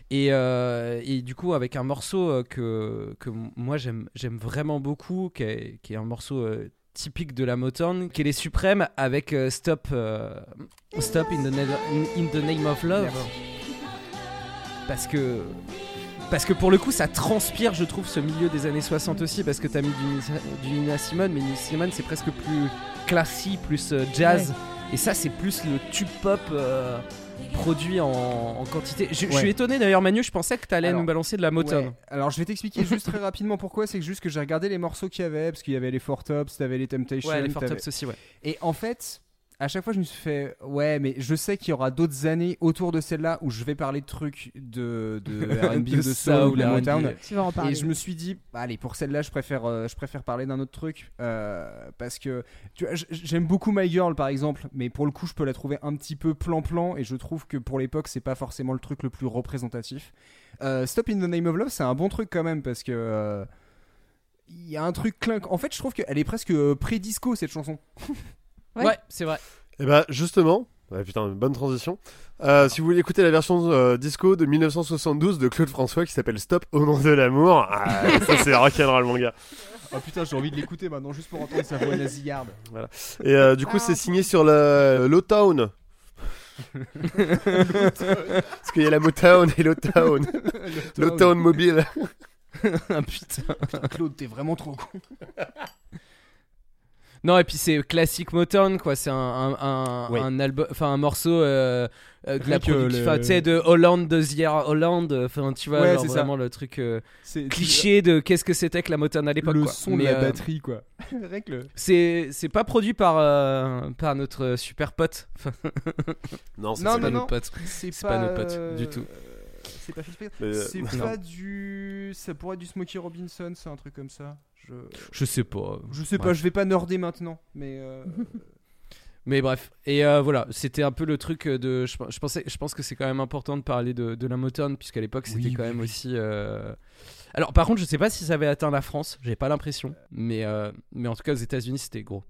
Et, euh, et du coup, avec un morceau euh, que, que moi j'aime vraiment beaucoup, qui est, qui est un morceau euh, typique de la Motown, qui est les Suprêmes avec euh, Stop, Stop in, the Na- in the Name of Love. Parce que. Parce que pour le coup, ça transpire, je trouve, ce milieu des années 60 aussi. Parce que t'as mis du, Nina- du Nina Simone, mais Nina Simone, c'est presque plus classique, plus jazz. Et ça, c'est plus le tube pop euh, produit en, en quantité. Je, suis étonné d'ailleurs, Manu, je pensais que t'allais nous balancer de la Motown. Ouais. Alors je vais t'expliquer [laughs] juste très rapidement pourquoi. C'est juste que j'ai regardé les morceaux qu'il y avait, parce qu'il y avait les Four Tops, t'avais les Temptations. Ouais, les Four Tops aussi, ouais. Et en fait, à chaque fois, je me suis fait, ouais, mais je sais qu'il y aura d'autres années autour de celle-là où je vais parler de trucs de, de [laughs] R&B De ou de soul ou de Motown. Tu vas en parler. Et je me suis dit, allez, pour celle-là, je préfère, euh, je préfère parler d'un autre truc. euh, parce que tu vois, j'aime beaucoup My Girl, par exemple, mais pour le coup, je peux la trouver un petit peu plan-plan. Et je trouve que pour l'époque, c'est pas forcément le truc le plus représentatif. Euh, Stop in the Name of Love, c'est un bon truc quand même, parce que. euh, Il y a un truc clinquant. En fait, je trouve qu'elle est presque pré-disco cette chanson. [laughs] Ouais. Ouais, c'est vrai. Et bah justement, ouais, putain, bonne transition. Euh, si vous voulez écouter la version euh, disco de 1972 de Claude François qui s'appelle Stop au nom de l'amour, ah, [laughs] ça c'est rock'n'roll mon gars. Oh putain, j'ai envie de l'écouter maintenant juste pour entendre sa voix nasillarde. Et euh, du coup c'est signé sur la Lowtown. [laughs] Parce qu'il y a la Motown et Lowtown. Lowtown mobile. Ah, putain. Claude, t'es vraiment trop con. [laughs] Non, et puis c'est classique Motown, quoi. C'est un, un, un, Ouais. un album, enfin un morceau euh, euh, de la production, le- tu sais, de Hollande, de Sierra Hollande. Enfin, tu vois, Ouais, genre c'est ça. vraiment le truc euh, cliché de qu'est-ce que c'était que la Motown à l'époque. le quoi. son de Mais, la euh, batterie, quoi. [laughs] C'est c'est pas produit par euh, par notre super pote. [laughs] Non, c'est pas notre pote. C'est pas potes, euh, du tout. C'est pas euh, C'est pas du. Ça pourrait être du Smokey Robinson, c'est un truc comme ça. Je, Je sais pas. je sais pas, je vais pas nerder maintenant, mais. euh, [laughs] Mais bref, et euh, voilà, c'était un peu le truc de. Je, je pensais, je pense que c'est quand même important de parler de, de la Motown, puisqu'à l'époque c'était Oui, quand oui, même aussi. euh, Alors par contre, je sais pas si ça avait atteint la France, j'ai pas l'impression, mais, euh, mais en tout cas aux États-Unis c'était gros.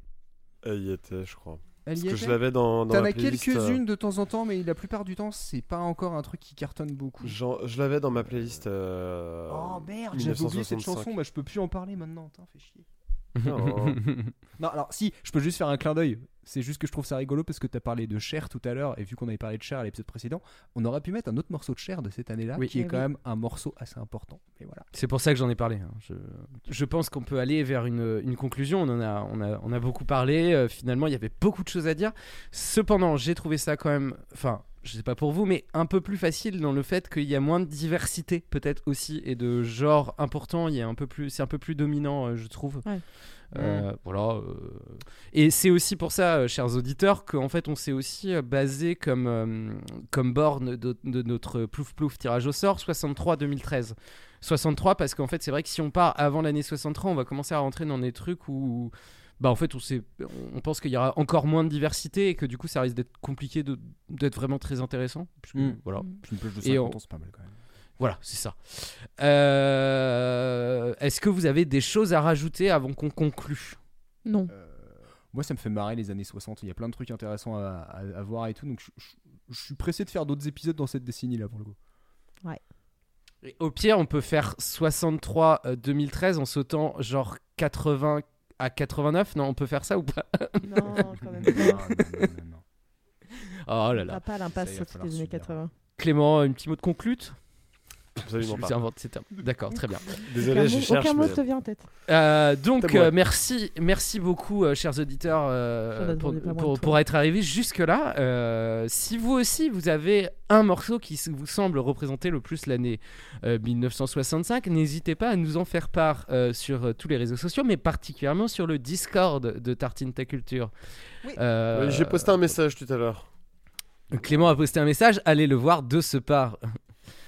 Elle y était, je crois. Elle Parce y que était je l'avais dans, dans T'en ma as playlist. euh, quelques-unes de temps en temps, mais la plupart du temps, c'est pas encore un truc qui cartonne beaucoup. Je l'avais dans ma playlist. euh, Oh merde, j'avais oublié cette 1965. chanson, bah je peux plus en parler maintenant, Putain, fais chier. Oh. [laughs] Non, alors si, je peux juste faire un clin d'œil. C'est juste que je trouve ça rigolo parce que t'as parlé de Cher tout à l'heure, et vu qu'on avait parlé de Cher à l'épisode précédent, on aurait pu mettre un autre morceau de Cher de cette année-là, Oui. qui est Eh quand oui. même un morceau assez important. Voilà. C'est pour ça que j'en ai parlé. hein. Je, je pense qu'on peut aller vers une, une conclusion. On en a, on a, on a beaucoup parlé. Euh, finalement, il y avait beaucoup de choses à dire. Cependant, j'ai trouvé ça quand même. Enfin, je sais pas pour vous, mais un peu plus facile dans le fait qu'il y a moins de diversité, peut-être aussi, et de genre important. Il y a un peu plus, c'est un peu plus dominant, euh, je trouve. Ouais. Euh, Voilà. euh. Et c'est aussi pour ça, euh, chers auditeurs, qu'en fait, on s'est aussi basé comme, euh, comme borne de, de notre plouf plouf tirage au sort 63-2013. 63 parce qu'en fait c'est vrai que si on part avant l'année 63 on va commencer à rentrer dans des trucs où bah en fait on, sait, on pense qu'il y aura encore moins de diversité et que du coup ça risque d'être compliqué d'être vraiment très intéressant puisque, Mm. voilà une plage de Et 50 on- ans, c'est pas mal quand même. Voilà c'est ça Euh, est-ce que vous avez des choses à rajouter avant qu'on conclue? Non. Euh, moi, ça me fait marrer les années 60. Il y a plein de trucs intéressants à, à- à voir et tout. Donc, je, je- je suis pressé de faire d'autres épisodes dans cette décennie-là pour le coup. Et au pire on peut faire 63 euh, 2013 en sautant genre 80 à 89 non on peut faire ça ou pas? Non, quand même [laughs] pas. non, non, non, non. oh là On là fera pas l'impasse les années subir. 80. Clément un petit mot de conclute? Absolument pas. vous invente, c'est un- D'accord, très bien. Désolé, aucun je mot, cherche. aucun mot mais- te vient en tête. Euh, donc, euh, merci, merci beaucoup, euh, chers auditeurs, pour, être arrivés jusque-là. Si vous aussi, vous avez un morceau qui vous semble représenter le plus l'année euh, 1965, n'hésitez pas à nous en faire part sur tous les réseaux sociaux, mais particulièrement sur le Discord de Tartine Ta Culture. Oui. J'ai posté un message tout à l'heure. Clément a posté un message, allez le voir de ce part.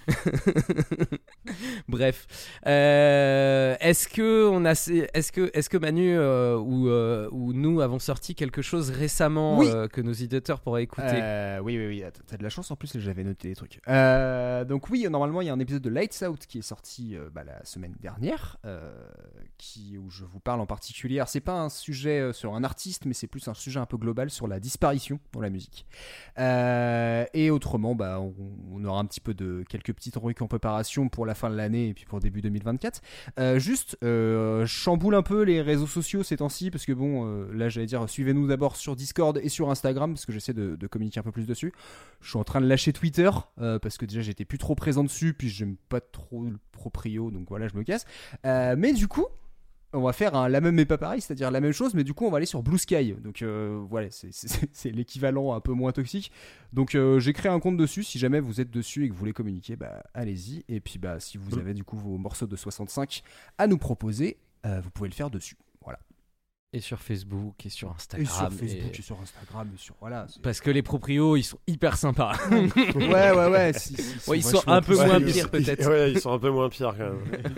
[laughs] Bref, Euh, est-ce que on a, est-ce que, est-ce que Manu euh, ou, euh, ou nous avons sorti quelque chose récemment Oui. que nos éditeurs pourraient écouter? Oui, oui, oui, t'as- de la chance en plus, j'avais noté des trucs. Donc oui, normalement, il y a un épisode de Lights Out qui est sorti bah, la semaine dernière, qui, où je vous parle en particulier. C'est pas un sujet sur un artiste, mais c'est plus un sujet un peu global sur la disparition dans la musique. Et autrement, bah, on, on aura un petit peu de quelques petites rubriques en préparation pour la fin de l'année et puis pour début 2024. Euh, juste, euh, chamboule un peu les réseaux sociaux ces temps-ci parce que bon, euh, là j'allais dire, suivez-nous d'abord sur Discord et sur Instagram parce que j'essaie de, de communiquer un peu plus dessus. Je suis en train de lâcher Twitter euh, parce que déjà j'étais plus trop présent dessus, puis j'aime pas trop le proprio, donc voilà, je me casse. Mais du coup. On va faire la même mais pas pareil, c'est-à-dire la même chose, mais du coup on va aller sur Blue Sky. Donc euh, voilà, [laughs] c'est- l'équivalent un peu moins toxique. Donc euh, j'ai créé un compte dessus. Si jamais vous êtes dessus et que vous voulez communiquer, bah allez-y. Et puis bah si vous avez du coup vos morceaux de 65 à nous proposer, euh, vous pouvez le faire dessus. Voilà. Et sur Facebook et sur Et Instagram. sur Facebook, et- et sur Instagram, et sur voilà. Parce que les proprios, ils sont hyper sympas. [laughs] ouais, ouais, ouais. si, si, Ouais, ils sont un peu moins pires, peut-être. Ouais, ils sont un peu moins pires quand même.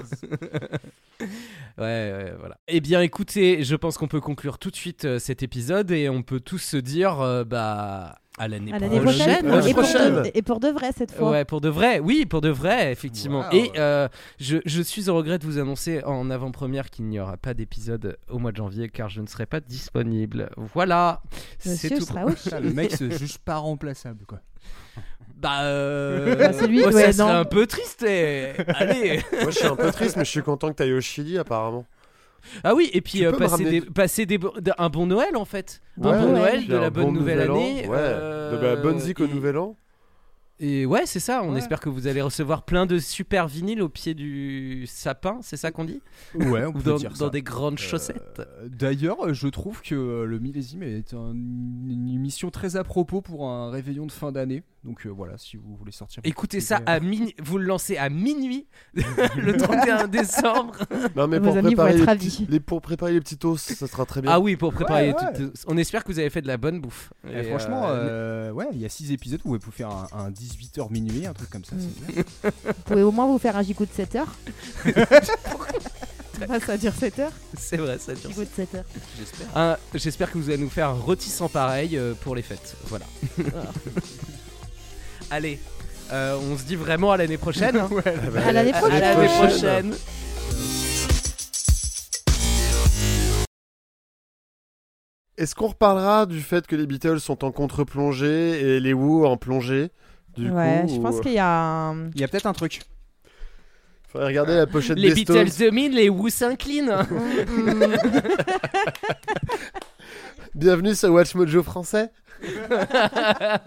[laughs] Ouais, ouais, voilà. Eh bien, écoutez, je pense qu'on peut conclure tout de suite euh, cet épisode et on peut tous se dire, euh, bah, à l'année prochaine. prochaine. L'année Et pour, prochaine. de, et pour de vrai cette fois. Ouais, pour de vrai, oui, pour de vrai, effectivement. Wow. Et euh, je, je suis au regret de vous annoncer en avant-première qu'il n'y aura pas d'épisode au mois de janvier car je ne serai pas disponible. Voilà, c'est tout. sera le mec se juge pas remplaçable, quoi. Bah, euh, Bah, c'est lui, moi, ouais, ça serait non. un peu triste. Et... Allez. Moi, je suis un peu triste, mais je suis content que tu ailles au Chili, apparemment. Ah oui, et puis Tu euh, peux me passer, ramener- des, passer des bo- un bon Noël en fait. Bon un bon Noël. Puis de un la bon bonne nouvelle nouvel an, année. Ouais, euh, de la bonne zik au et- nouvel an. Et ouais, c'est ça. On Ouais. espère que vous allez recevoir plein de super vinyles au pied du sapin, c'est ça qu'on dit Ouais, on Ou peut dans, dire dans des grandes Euh, chaussettes. D'ailleurs, je trouve que euh, le millésime est un- une émission très à propos pour un réveillon de fin d'année. Donc euh, voilà, si vous voulez sortir. Écoutez ça à minuit, vous le lancez à minuit [laughs] le 31 décembre. Non, mais Vos pour amis vont préparer, être les ravis. petits, les, pour préparer les petits toasts, ça sera très bien. Ah oui, pour préparer. Ouais, ouais. tout- tout- on espère que vous avez fait de la bonne bouffe. Et Et, franchement, euh, euh, ouais, il y a 6 épisodes où vous pouvez faire un, un 18h minuit, un truc comme ça. c'est bien. [laughs] Vous pouvez au moins vous faire un gigot de 7 heures. Enfin, ça dure 7 heures. c'est vrai, ça dure. Gigot de 7 heures. J'espère. J'espère que vous allez nous faire un rôtissant pareil euh, pour les fêtes. Voilà. [laughs] Allez, euh, on se dit vraiment à l'année prochaine. hein. [laughs] À l'année À prochaine. l'année prochaine. prochaine. Est-ce qu'on reparlera du fait que les Beatles sont en contre-plongée et les Who en plongée du ouais, coup, je pense ou- qu'il y a un. Il y a peut-être un truc. Faudrait regarder la pochette Les des Beatles Stones. dominent, les Who s'inclinent. [laughs] Bienvenue sur Watch Mojo français. [laughs]